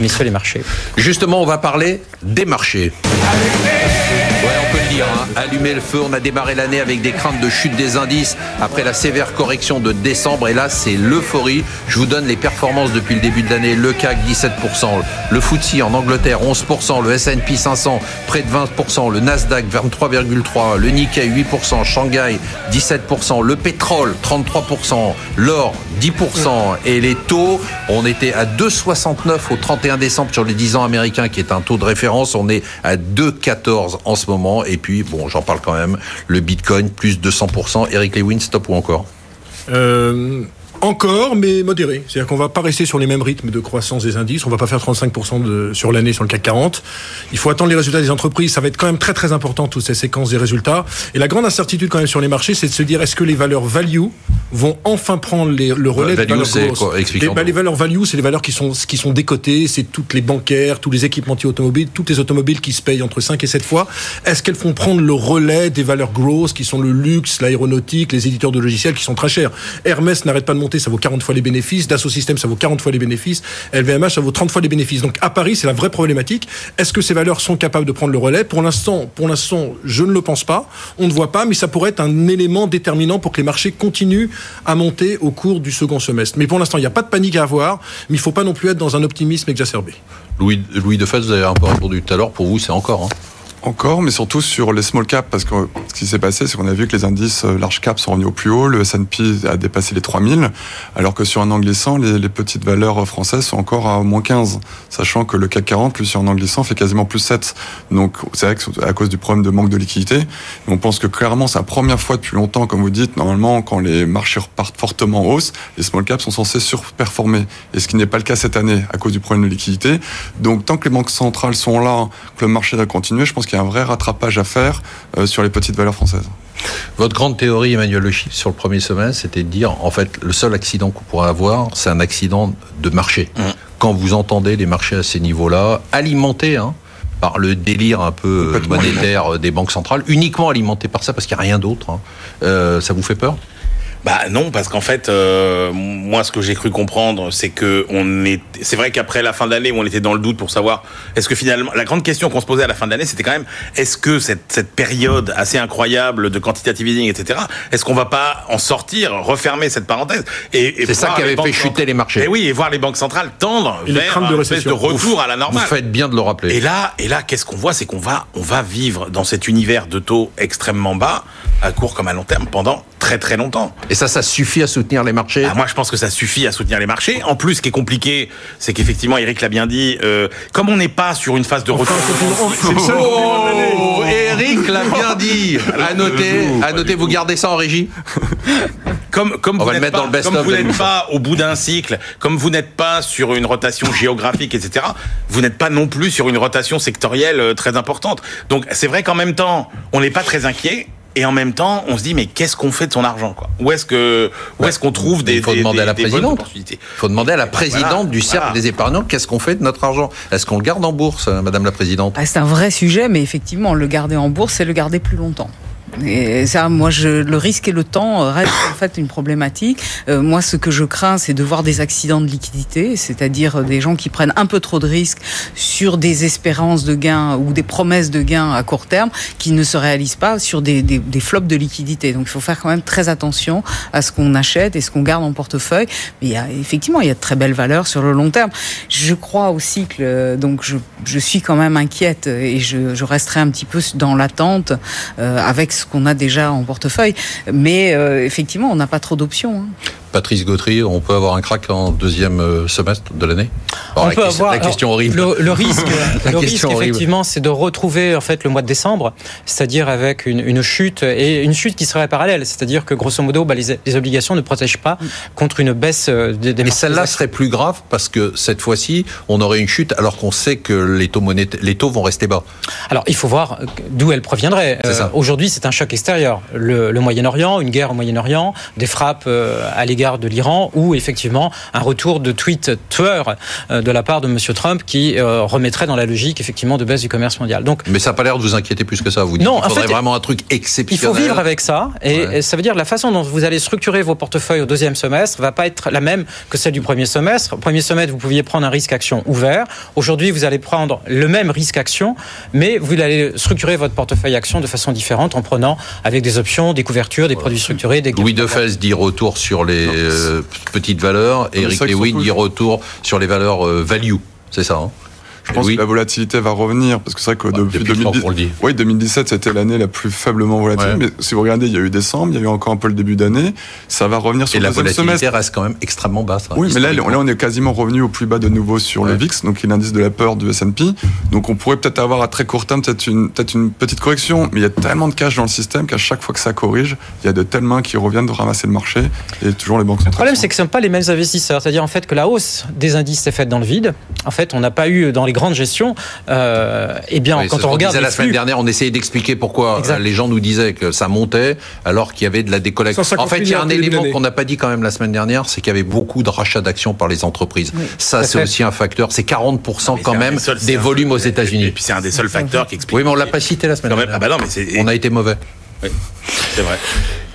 messieurs les marchés. Justement, on va parler des marchés. Ouais, on peut le hein. Allumer le feu. On a démarré l'année avec des craintes de chute des indices après la sévère correction de décembre. Et là, c'est l'euphorie. Je vous donne les performances depuis le début de l'année. Le CAC 17%, le FTSE en Angleterre 11%, le S&P 500 près de 20%, le Nasdaq 23,3%, le Nikkei 8%, Shanghai 17%, le pétrole 33%, l'or 10% et les taux, on était à 2,69 au 31 décembre sur les 10 ans américains qui est un taux de référence, on est à 2,14 en ce moment et puis bon, j'en parle quand même, le Bitcoin plus 200%, Eric Lewin, stop ou encore? Euh, encore, mais modéré. C'est-à-dire qu'on va pas rester sur les mêmes rythmes de croissance des indices. On va pas faire 35% de, sur l'année sur le CAC 40. Il faut attendre les résultats des entreprises. Ça va être quand même très très important toutes ces séquences des résultats. Et la grande incertitude quand même sur les marchés, c'est de se dire est-ce que les valeurs value vont enfin prendre les- le relais des Value, valeurs c'est grosses quoi les, bah, les valeurs value, c'est les valeurs qui sont qui sont décotées. C'est toutes les bancaires, tous les équipementiers automobiles, toutes les automobiles qui se payent entre 5 et 7 fois. Est-ce qu'elles font prendre le relais des valeurs grosses qui sont le luxe, l'aéronautique, les éditeurs de logiciels qui sont très chers? Hermès n'arrête pas de monter, ça vaut 40 fois les bénéfices. Dassault Systèmes, ça vaut 40 fois les bénéfices. LVMH, ça vaut 30 fois les bénéfices. Donc à Paris, c'est la vraie problématique. Est-ce que ces valeurs sont capables de prendre le relais? Pour l'instant, pour l'instant, je ne le pense pas. On ne voit pas, mais ça pourrait être un élément déterminant pour que les marchés continuent à monter au cours du second semestre. Mais pour l'instant, il n'y a pas de panique à avoir, mais il ne faut pas non plus être dans un optimisme exacerbé. Louis, Louis Defaz, vous avez un peu répondu tout à l'heure, pour vous c'est encore. Hein. Encore, mais surtout sur les small caps, parce que ce qui s'est passé, c'est qu'on a vu que les indices euh, large cap sont revenus au plus haut, le S&P a dépassé les 3000, alors que sur un an glissant, les, petites valeurs françaises sont encore à moins 15, sachant que le CAC 40, lui, sur un an glissant, fait quasiment plus 7. Donc, c'est vrai que à cause du problème de manque de liquidité, on pense que clairement, c'est la première fois depuis longtemps, comme vous dites, normalement, quand les marchés repartent fortement en hausse, les small caps sont censés surperformer, et ce qui n'est pas le cas cette année, à cause du problème de liquidité. Donc, tant que les banques centrales sont là, que le marché va continuer, je pense qu'il y a un vrai rattrapage à faire euh, sur les petites valeurs françaises. Votre grande théorie, Emmanuel Le Chiffre, sur le premier semestre, c'était de dire, en fait, le seul accident qu'on pourrait avoir, c'est un accident de marché. Quand vous entendez les marchés à ces niveaux-là, alimentés hein, par le délire un peu euh, monétaire euh, des banques centrales, uniquement alimentés par ça, parce qu'il n'y a rien d'autre, hein, euh, ça vous fait peur? Bah non, parce qu'en fait, euh, moi, ce que j'ai cru comprendre, c'est que on est. C'est vrai qu'après la fin de l'année, où on était dans le doute pour savoir est-ce que finalement, la grande question qu'on se posait à la fin de l'année, c'était quand même est-ce que cette, cette période assez incroyable de quantitative easing, etc. Est-ce qu'on va pas en sortir, refermer cette parenthèse et, et C'est ça qui avait fait chuter les marchés. Et oui, et voir les banques centrales tendre Et vers de une espèce de retour à la Vous normale. faites bien de le rappeler. Et là, et là, qu'est-ce qu'on voit, c'est qu'on va, on va vivre dans cet univers de taux extrêmement bas, à court comme à long terme, pendant très très longtemps. Et ça, ça suffit à soutenir les marchés? Ah, moi, je pense que ça suffit à soutenir les marchés. En plus, ce qui est compliqué, c'est qu'effectivement, Eric l'a bien dit, euh, comme on n'est pas sur une phase de retour. C'est de l'année. Oh, Eric l'a bien dit. À noter, à noter, vous gardez ça en régie? Comme, comme On vous va le n'êtes mettre dans pas, le best-of comme vous de n'êtes l'émission. pas au bout d'un cycle, comme vous n'êtes pas sur une rotation géographique, etc., vous n'êtes pas non plus sur une rotation sectorielle euh, très importante. Donc, c'est vrai qu'en même temps, on n'est pas très inquiet. Et en même temps, on se dit mais qu'est-ce qu'on fait de son argent quoi? Où est-ce que où est-ce qu'on trouve des Il faut des- demander des- à la présidente. opportunités? Il faut demander à la présidente Voilà, du cercle voilà. des épargnants qu'est-ce qu'on fait de notre argent? Est-ce qu'on le garde en bourse, euh, Madame la Présidente? Ah, c'est un vrai sujet, mais effectivement, le garder en bourse, c'est le garder plus longtemps. Et ça, moi, je, le risque et le temps restent en fait une problématique. Euh, moi, ce que je crains, c'est de voir des accidents de liquidité, c'est-à-dire des gens qui prennent un peu trop de risques sur des espérances de gains ou des promesses de gains à court terme qui ne se réalisent pas sur des, des, des flops de liquidité. Donc, il faut faire quand même très attention à ce qu'on achète et ce qu'on garde en portefeuille. Mais il y a, effectivement, il y a de très belles valeurs sur le long terme. Je crois aussi que, euh, donc, je, je suis quand même inquiète et je, je resterai un petit peu dans l'attente euh, avec ce qu'on a déjà en portefeuille. Mais euh, effectivement, on n'a pas trop d'options. hein. Patrice Gautry, on peut avoir un crack en deuxième euh, semestre de l'année? Alors, on la question- avoir La question alors, horrible. Le, le risque, le risque effectivement, c'est de retrouver en fait le mois de décembre, c'est-à-dire avec une, une chute et une chute qui serait parallèle, c'est-à-dire que grosso modo, bah, les, les obligations ne protègent pas contre une baisse euh, des, des Mais celle-là serait plus grave parce que cette fois-ci, on aurait une chute alors qu'on sait que les taux, monétaires, les taux vont rester bas. Alors, il faut voir euh, d'où elle proviendrait. Aujourd'hui, c'est un choc extérieur. Le, le Moyen-Orient, une guerre au Moyen-Orient, des frappes euh, à l'égard de l'Iran, ou effectivement un retour de tweets tueurs euh, de la part de M. Trump qui euh, remettrait dans la logique effectivement de baisse du commerce mondial. Donc, Mais ça n'a pas l'air de vous inquiéter plus que ça. Vous dites Non, en faudrait fait, vraiment un truc il exceptionnel. faut vivre avec ça, et Ouais. ça veut dire la façon dont vous allez structurer vos portefeuilles au deuxième semestre va pas être la même que celle du premier semestre. Au premier semestre, vous pouviez prendre un risque action ouvert. Aujourd'hui, vous allez prendre le même risque action, mais vous allez structurer votre portefeuille action de façon différente en prenant avec des options, des couvertures, des produits structurés, des Louis Defels dit retour sur les euh, petites valeurs et Eric Lewin dit retour sur les valeurs euh, value. C'est ça. hein? Je pense Oui. que la volatilité va revenir parce que c'est vrai que Bah, depuis, depuis le temps 2010 qu'on le dit. oui, 2017 c'était l'année la plus faiblement volatile. Ouais. Mais si vous regardez, il y a eu décembre, il y a eu encore un peu le début d'année. Ça va revenir sur Et le la deuxième volatilité semestre. reste quand même extrêmement basse. hein, Oui, mais là, on est quasiment revenu au plus bas de nouveau sur le. VIX, donc qui est l'indice de la peur du S&P. Donc, on pourrait peut-être avoir à très court terme peut-être une, peut-être une petite correction, mais il y a tellement de cash dans le système qu'à chaque fois que ça corrige, il y a de telles mains qui reviennent de ramasser le marché et toujours les banques centrales. Le problème, c'est que ce ne sont pas les mêmes investisseurs. C'est-à-dire en fait que la hausse des indices s'est faite dans le vide. En fait, on n'a pas eu dans les grandes gestions. Euh, eh bien, Oui, quand ce on regarde disait les la semaine flux, dernière, on essayait d'expliquer pourquoi Exact. euh, les gens nous disaient que ça montait alors qu'il y avait de la décollecte. 150 En fait, il y a un élément qu'on n'a pas dit quand même la semaine dernière, c'est qu'il y avait beaucoup de rachats d'actions par les entreprises. Ça, c'est aussi un facteur. C'est 40% Mais quand même seuls- des volumes aux et- Et États-Unis. puis c'est un des seuls facteurs qui explique. Oui, mais on l'a pas cité la semaine dernière. Ah bah non, mais. On a été mauvais. Oui, c'est vrai.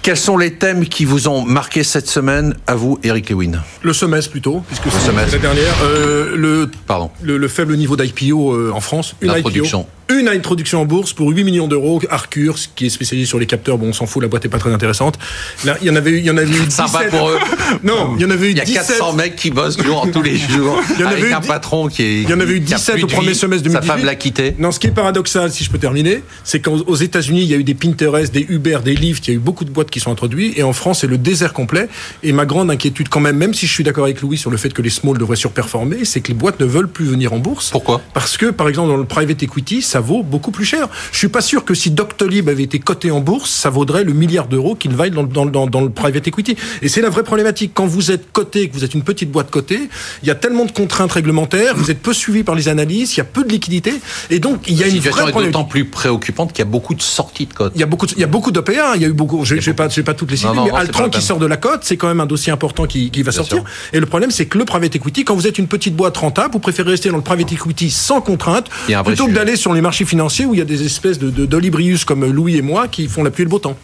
Quels sont les thèmes qui vous ont marqué cette semaine à vous, Eric Lewin Le semestre plutôt, puisque c'est semestre. la dernière. Euh, le, Pardon. le, le faible niveau d'IPO euh, en France. Une L'introduction. IPO. Une introduction en bourse pour 8 millions d'euros. Arcure, qui est spécialisé sur les capteurs. Bon, on s'en fout, la boîte est pas très intéressante. Là, il y en avait eu, il y en avait eu 17. Sympa pour eux. Non, il y en avait eu Il y a 17. 400 mecs qui bossent jour, tous les jours. Il y en avait avec eu un patron qui est. il y en avait eu qui a 17 plus au premier semestre Sa 2018. femme l'a quitté. Non, ce qui est paradoxal, si je peux terminer, c'est qu'aux aux États-Unis, il y a eu des Pinterest, des Uber, des Lyft, il y a eu beaucoup de boîtes qui sont introduites, et en France, c'est le désert complet. Et ma grande inquiétude, quand même, même si je suis d'accord avec Louis sur le fait que les small devraient surperformer, c'est que les boîtes ne veulent plus venir en bourse. Pourquoi? Parce que, par exemple, dans le private equity, ça vaut beaucoup plus cher. Je suis pas sûr que si Doctolib avait été coté en bourse, ça vaudrait le milliard d'euros qu'il vaille dans, le- dans, le- dans, dans le private equity. Et c'est la vraie problématique. Quand vous êtes coté, que vous êtes une petite boîte cotée, il y a tellement de contraintes réglementaires, vous êtes peu suivi par les analyses, il y a peu de liquidité, et donc il y a une situation vraie est d'autant plus préoccupante qu'il y a beaucoup de sorties de cotes. Il y a beaucoup, de, il y a beaucoup d'OPA, il y a eu beaucoup, j'ai j'ai pas, j'ai pas toutes les citer, Non, non, mais non, Altran qui sort de la cote, c'est quand même un dossier important qui, qui va Bien sortir. sûr. Et le problème, c'est que le private equity, quand vous êtes une petite boîte rentable, vous préférez rester dans le private equity sans contrainte, plutôt que d'aller sur les marchés financiers où il y a des espèces de, de, d'olibrius comme Louis et moi qui font la pluie et le beau temps.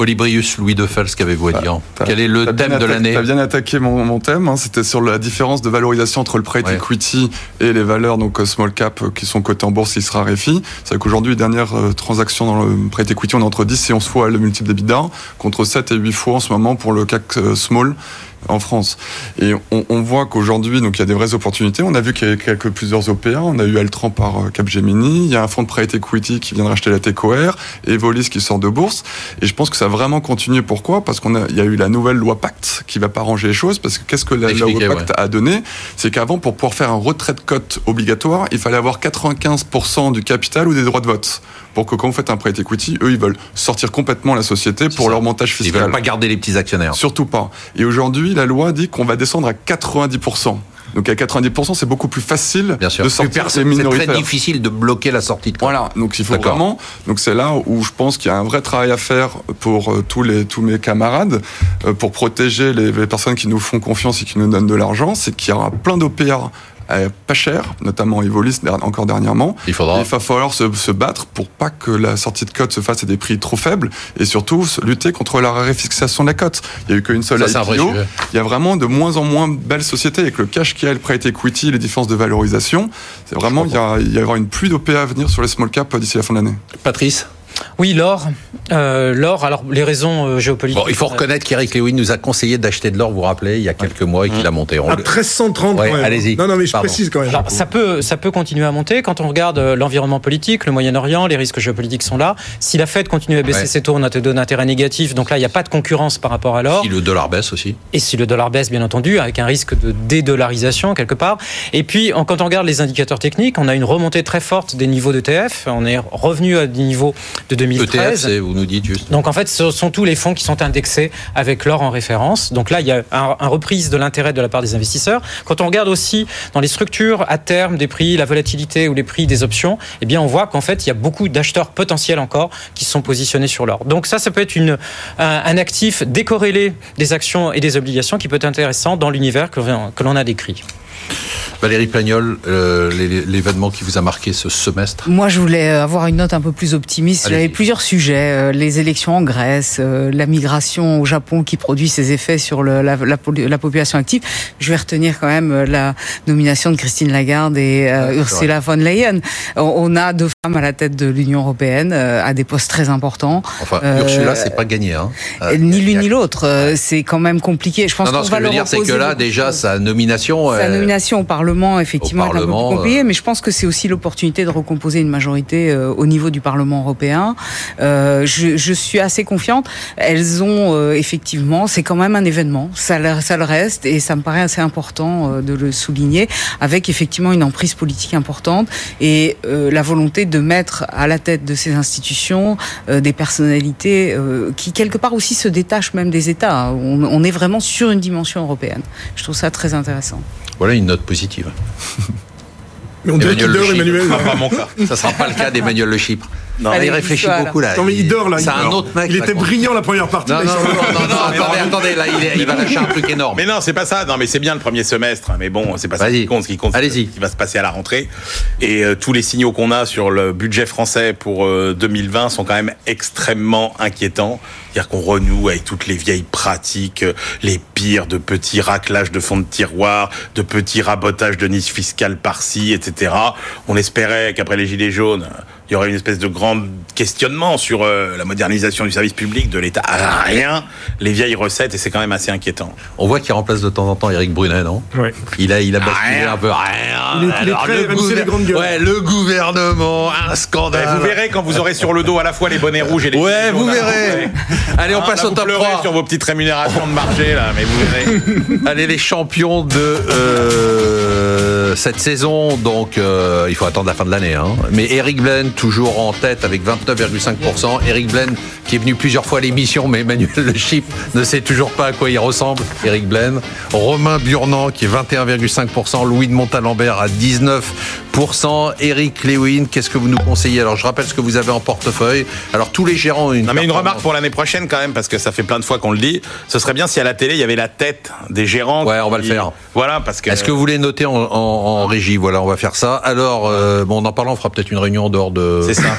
Olibrius, Louis Defels, qu'avez-vous à dire Quel est le thème de l'année T'as bien attaqué mon, mon thème. hein. C'était sur la différence de valorisation entre le private Ouais. equity et les valeurs donc euh, small cap euh, qui sont cotées en bourse qui se raréfient. C'est qu'aujourd'hui, les dernières euh, transactions dans le private equity, on est entre 10 et 11 fois le multiple d'EBITDA, contre 7 et 8 fois en ce moment pour le CAC euh, small en France. Et on, on voit qu'aujourd'hui, donc il y a des vraies opportunités. On a vu qu'il y avait quelques plusieurs OPA. On a eu Altran par euh, Capgemini. Il y a un fonds de private equity qui vient de racheter la TECOR. Evolis qui sort de bourse. Et je pense que ça a vraiment continué. Pourquoi? Parce qu'on a, il y a eu la nouvelle loi Pacte qui va pas arranger les choses. Parce que qu'est-ce que la, loi Pacte a donné? C'est qu'avant, pour pouvoir faire un retrait de cote obligatoire, il fallait avoir 95% du capital ou des droits de vote. Pour que quand vous faites un private equity, eux, ils veulent sortir complètement la société pour ça. leur montage Ils fiscal. veulent pas garder les petits actionnaires. Surtout pas. Et aujourd'hui, la loi dit qu'on va descendre à 90%. Donc à 90%, c'est beaucoup plus facile Bien sûr. de sortir ces C'est très minoritaires. difficile de bloquer la sortie de Voilà, donc il faut vraiment. Donc c'est là où je pense qu'il y a un vrai travail à faire pour euh, tous les tous mes camarades euh, pour protéger les, les personnes qui nous font confiance et qui nous donnent de l'argent. C'est qu'il y aura plein d'OPA pas cher, notamment Evolis encore dernièrement. Il faudra. Il va falloir se, se battre pour pas que la sortie de cote se fasse à des prix trop faibles et surtout lutter contre la raréfaction de la cote. Il y a eu qu'une seule Ça, un. Il y a vraiment de moins en moins de belles sociétés avec le cash qui a, le private equity, les différences de valorisation. C'est vraiment, il y, a, il y aura une pluie d'OPA à venir sur les small caps d'ici la fin de l'année. Patrice Oui, l'or. Euh, l'or, alors les raisons euh, géopolitiques. Bon, il faut reconnaître qu'Eric Lewin nous a conseillé d'acheter de l'or, vous vous rappelez, il y a quelques mois et qu'il a monté. On À le- 1330 Ouais, allez-y. Non, non, mais je Pardon. précise quand même. Alors, ça peut, ça peut continuer à monter quand on regarde euh, l'environnement politique, le Moyen-Orient, les risques géopolitiques sont là. Si la Fed continue à baisser Ouais. ses taux, on a des taux d'intérêt négatifs, donc là, il n'y a pas de concurrence par rapport à l'or. Si le dollar baisse aussi. Et si le dollar baisse, bien entendu, avec un risque de dédollarisation quelque part. Et puis, quand on regarde les indicateurs techniques, on a une remontée très forte des niveaux d'ETF. On est revenu à des niveaux de ETF, 2013. c'est, vous nous dites juste. Donc en fait, ce sont tous les fonds qui sont indexés avec l'or en référence. Donc là, il y a un, un reprise de l'intérêt de la part des investisseurs. Quand on regarde aussi dans les structures à terme des prix, la volatilité ou les prix des options, eh bien on voit qu'en fait, il y a beaucoup d'acheteurs potentiels encore qui sont positionnés sur l'or. Donc ça, ça peut être une, un, un actif décorrélé des actions et des obligations qui peut être intéressant dans l'univers que l'on a décrit. Valérie Pagnol, euh, l'é- l'événement qui vous a marqué ce semestre Moi, je voulais avoir une note un peu plus optimiste. J'avais plusieurs sujets. euh, les élections en Grèce, euh, la migration au Japon qui produit ses effets sur le- la, la poli- la population active. Je vais retenir quand même euh, la nomination de Christine Lagarde et euh, Ursula von Leyen. On, a deux femmes à la tête de l'Union européenne euh, à des postes très importants. Enfin, Euh, Ursula, c'est pas gagné. Hein. Euh, ni l'une a- ni l'autre. Euh, C'est quand même compliqué. Je pense Non, non, qu'on ce va que je veux dire, c'est que là, déjà, sa nomination. Sa euh, nomination au Parlement, effectivement, au est un peu Parlement, plus compliquée, euh, mais je pense que c'est aussi l'opportunité de recomposer une majorité euh, au niveau du Parlement européen. Euh, je, je suis assez confiante. Elles ont effectivement, c'est quand même un événement, ça, le- ça le reste, et ça me paraît assez important de le souligner, avec effectivement une emprise politique importante et la volonté de mettre à la tête de ces institutions des personnalités qui quelque part aussi se détachent même des États. On, on est vraiment sur une dimension européenne. Je trouve ça très intéressant. Voilà une note positive. Mais on dirait Emmanuel Le Emmanuel. Pas, pas mon cas. Ça sera pas le cas d'Emmanuel Le Chypre. Non, Fallait il réfléchit beaucoup là. Non, mais il dort là. C'est il un autre mec. Il était brillant la première partie. Non, non, non, non, attendez, non. attendez, là, il, est- il va lâcher un truc énorme. Mais non, c'est pas ça. Non, mais c'est bien le premier semestre. Mais bon, c'est pas ça qui compte. Ce qui compte, c'est Allez-y. ce qui va se passer à la rentrée. Et euh, tous les signaux qu'on a sur le budget français pour euh, 2020 sont quand même extrêmement inquiétants. C'est-à-dire qu'on renoue avec toutes les vieilles pratiques, euh, les pires de petits raclages de fonds de tiroir, de petits rabotages de niches fiscales par-ci, etc. On espérait qu'après les Gilets jaunes, il y aurait une espèce de grand questionnement sur euh, la modernisation du service public de l'État. Ah, Rien. Les vieilles recettes, et c'est quand même assez inquiétant. On voit qu'il remplace de temps en temps Eric Brunet, non? Ouais. Il a, il a basculé Rien. un peu. Rien. Il est- il est Alors, le gouver- les grandes gueules. Ouais, le gouvernement, un scandale. Vous verrez quand vous aurez sur le dos à la fois les bonnets rouges et les Ouais, vous verrez. Allez, on Hein, passe là, au vous top pleurez 3. sur vos petites rémunérations de marché là, mais vous verrez. Allez, les champions de euh, cette saison. Donc, euh, il faut attendre la fin de l'année. Hein. Mais Eric Blaine, toujours en tête avec 29,5%. Eric Blaine, qui est venu plusieurs fois à l'émission, mais Emmanuel Le Chip ne sait toujours pas à quoi il ressemble. Eric Blaine. Romain Burnand, qui est 21,5%. Louis de Montalembert à 19% Eric Lewin, qu'est-ce que vous nous conseillez? Alors, je rappelle ce que vous avez en portefeuille. Alors, tous les gérants ont une. Non mais une remarque pour l'année prochaine quand même parce que ça fait plein de fois qu'on le dit. Ce serait bien si à la télé il y avait la tête des gérants. Ouais, on va le faire. Voilà parce que. Est-ce que vous voulez noter en, en- en régie? Voilà, on va faire ça. Alors, euh, bon, en en parlant, on fera peut-être une réunion en dehors de. C'est ça.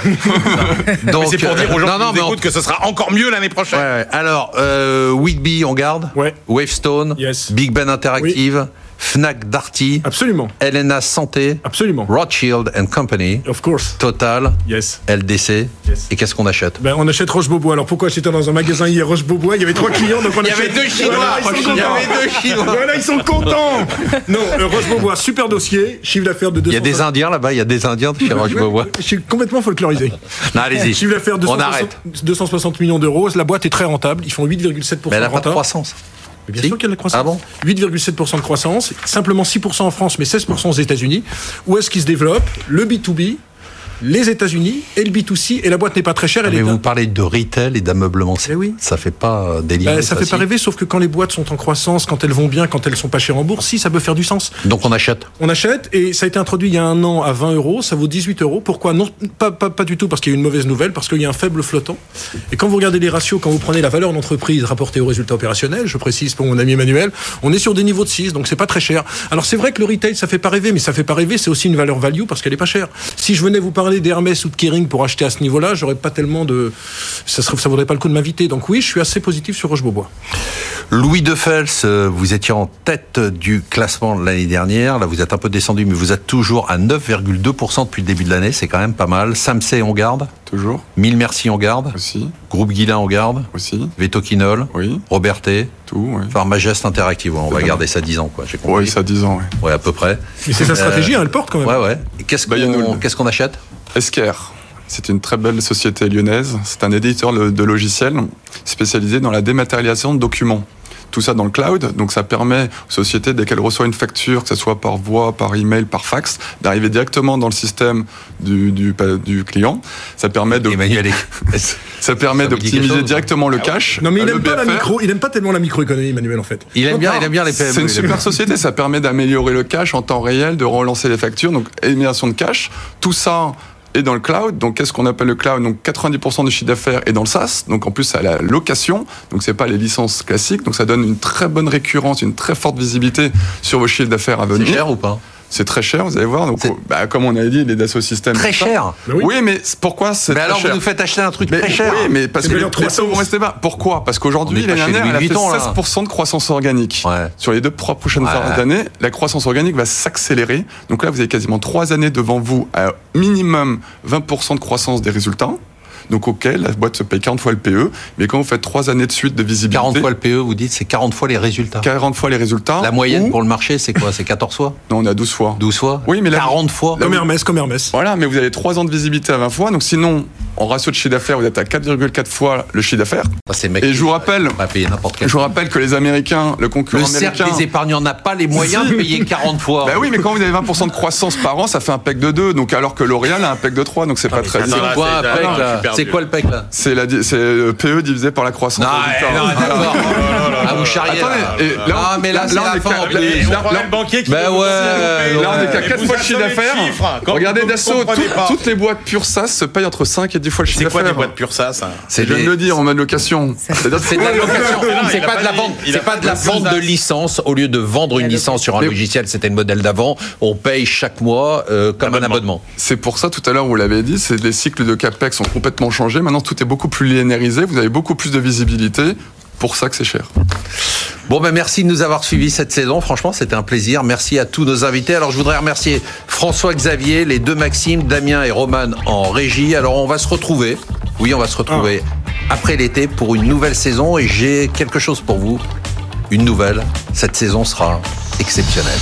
Donc, c'est pour dire aux gens non, qui nous on- que ce sera encore mieux l'année prochaine. Ouais, ouais. Alors, euh, Whitby, on garde Ouais. Wavestone, Yes. Big Ben Interactive, Fnac Darty, Absolument. LNA Santé, Absolument. Rothschild and Company, Of course. Total, Yes. LDC. Yes. Et qu'est-ce qu'on achète? Ben, on achète Roche-Beaubois. Alors pourquoi j'étais dans un magasin hier Roche-Beaubois Il y avait trois clients, donc on Il y achète- avait deux Chinois. Voilà, ils sont Il y contents. avait deux Chinois. Voilà, ils sont contents. non, euh, Roche-Beaubois, super dossier, chiffre d'affaires de 200. Il y a des Indiens là-bas, il y a des Indiens de chez Roche-Beaubois. Je suis complètement folklorisé. Non, allez-y. Chiffre d'affaires On 260, arrête. 260 millions d'euros. La boîte est très rentable. Ils font 8,7% Mais elle n'a pas de croissance. Mais Bien Si. sûr qu'il y a de la croissance. Ah bon 8,7% de croissance, simplement 6% en France, mais 16% aux États-Unis. Où est-ce qu'il se développe? Le B2B, les États-Unis et le B2C. Et la boîte n'est pas très chère. Elle Ah, Mais est vous parlez de retail et d'ameublement. Eh oui. Ça fait pas délire. Bah, ça fait pas rêver, sauf que quand les boîtes sont en croissance, quand elles vont bien, quand elles sont pas chères en bourse, si ça peut faire du sens. Donc on achète. On achète et ça a été introduit il y a un an à 20 euros, ça vaut 18 euros. Pourquoi? Non, pas, pas, pas du tout parce qu'il y a une mauvaise nouvelle, parce qu'il y a un faible flottant. Et quand vous regardez les ratios, quand vous prenez la valeur d'entreprise rapportée au résultat opérationnel, je précise pour mon ami Emmanuel, on est sur des niveaux de 6, donc c'est pas très cher. Alors c'est vrai que le retail, ça fait pas rêver, mais ça fait pas rêver, c'est aussi une valeur value parce qu'elle est pas chère. Si je venais vous parler d'Hermès ou de Kering pour acheter à ce niveau-là, j'aurais pas tellement de, ça serait, ça vaudrait pas le coup de m'inviter. Donc oui, je suis assez positif sur Roche-Beaubois. Louis Defels, euh, vous étiez en tête du classement l'année dernière. Là, vous êtes un peu descendu, mais vous êtes toujours à 9,2% depuis le début de l'année. C'est quand même pas mal. Samsey, on garde. Toujours. Mille merci, on garde. Aussi. Groupe Guilin, on garde. Aussi. Vetoquinol. Oui. Roberté. Tout, oui. Enfin, Interactive. On va bien. garder ça 10 ans, quoi. J'ai compris. Oui, ça a 10 ans, oui. Ouais, à peu près. Mais c'est sa stratégie, hein, elle porte quand même. Ouais, ouais. Qu'est-ce Bah, qu'on qu'est-ce qu'on achète? Esquire. C'est une très belle société lyonnaise. C'est un éditeur de logiciels spécialisé dans la dématérialisation de documents. Tout ça dans le cloud, donc ça permet aux sociétés, dès qu'elles reçoivent une facture, que ce soit par voie, par email, par fax, d'arriver directement dans le système du, du, du client. Ça permet de, Emmanuel. ça permet d'optimiser directement le cache. Non mais il le aime pas la micro, il aime pas tellement la microéconomie, Emmanuel en fait. Il aime bien, il aime bien les PME. C'est une bien. super société, ça permet d'améliorer le cash en temps réel, de relancer les factures, donc élimination de cash. Tout ça est dans le cloud. Donc qu'est-ce qu'on appelle le cloud? Donc 90% du chiffre d'affaires est dans le SaaS. Donc en plus c'est à la location. Donc c'est pas les licences classiques. Donc ça donne une très bonne récurrence, une très forte visibilité sur vos chiffres d'affaires à C'est venir. cher ou pas? C'est très cher, vous allez voir. Donc C'est- bah, comme on a dit, les Dassault Systèmes. Très cher. Oui. oui. mais c'est- pourquoi c'est Mais très alors, cher vous nous faites acheter un truc mais, très cher. Oui, mais parce que les, les 300. taux vont rester bas. Pourquoi? Parce qu'aujourd'hui, l'année dernière, elle a fait Vuitton, là. 16% de croissance organique. Ouais. Sur les deux trois prochaines Ouais. années, la croissance organique va s'accélérer. Donc là, vous avez quasiment trois années devant vous à minimum 20% de croissance des résultats. Donc ok, la boîte se paye 40 fois le PE, mais quand vous faites trois années de suite de visibilité, 40 fois le PE, vous dites, c'est 40 fois les résultats. 40 fois les résultats. La moyenne ou- pour le marché, c'est quoi? C'est 14 fois? Non, on a 12 fois. 12 fois? Oui, mais là- 40 fois? Comme Hermès, comme Hermès. Voilà, mais vous avez trois ans de visibilité à 20 fois. Donc sinon, en ratio de chiffre d'affaires, vous êtes à 4,4 fois le chiffre d'affaires. C'est mec Et je vous rappelle, je vous rappelle que les Américains, le concurrent Le cercle américain... des épargnants n'a pas les moyens de payer 40 fois. Bah oui, mais quand vous avez 20% de croissance par an, ça fait un PEC de 2. Donc alors que L'Oréal a un PEC de 3, donc c'est pas très là, Quoi, c'est- ah. C'est quoi le PEC là? C'est la c'est euh, PE divisé par la croissance. Non, résultat. non, d'accord. Ah, vous charriez. Attendez, là. Ah, mais là, là, c'est le banquier qui Bah veut ouais. Là, on est qu'à Mais 4 vous fois le chiffre d'affaires. le Regardez Dassault, toutes les boîtes pure SaaS se payent entre 5 et 10 fois le chiffre C'est quoi des d'affaires. boîtes pure ça, ça Je viens de le dire en mode location. C'est de la location. C'est a pas pas de la vente. C'est pas de la vente de licence. Au lieu de vendre une licence sur un Mais- logiciel, c'était le modèle d'avant. On paye chaque mois euh, comme un Abonnement. abonnement. C'est pour ça, tout à l'heure, vous l'avez dit, c'est les cycles de CAPEX ont complètement changé. Maintenant, tout est beaucoup plus linéarisé. Vous avez beaucoup plus de visibilité. Pour ça que c'est cher. Bon ben merci de nous avoir suivis cette saison. Franchement, c'était un plaisir. Merci à tous nos invités. Alors je voudrais remercier François Xavier, les deux Maxime, Damien et Roman en régie. Alors on va se retrouver. Oui, on va se retrouver après l'été pour une nouvelle saison et j'ai quelque chose pour vous. Une nouvelle. Cette saison sera exceptionnelle.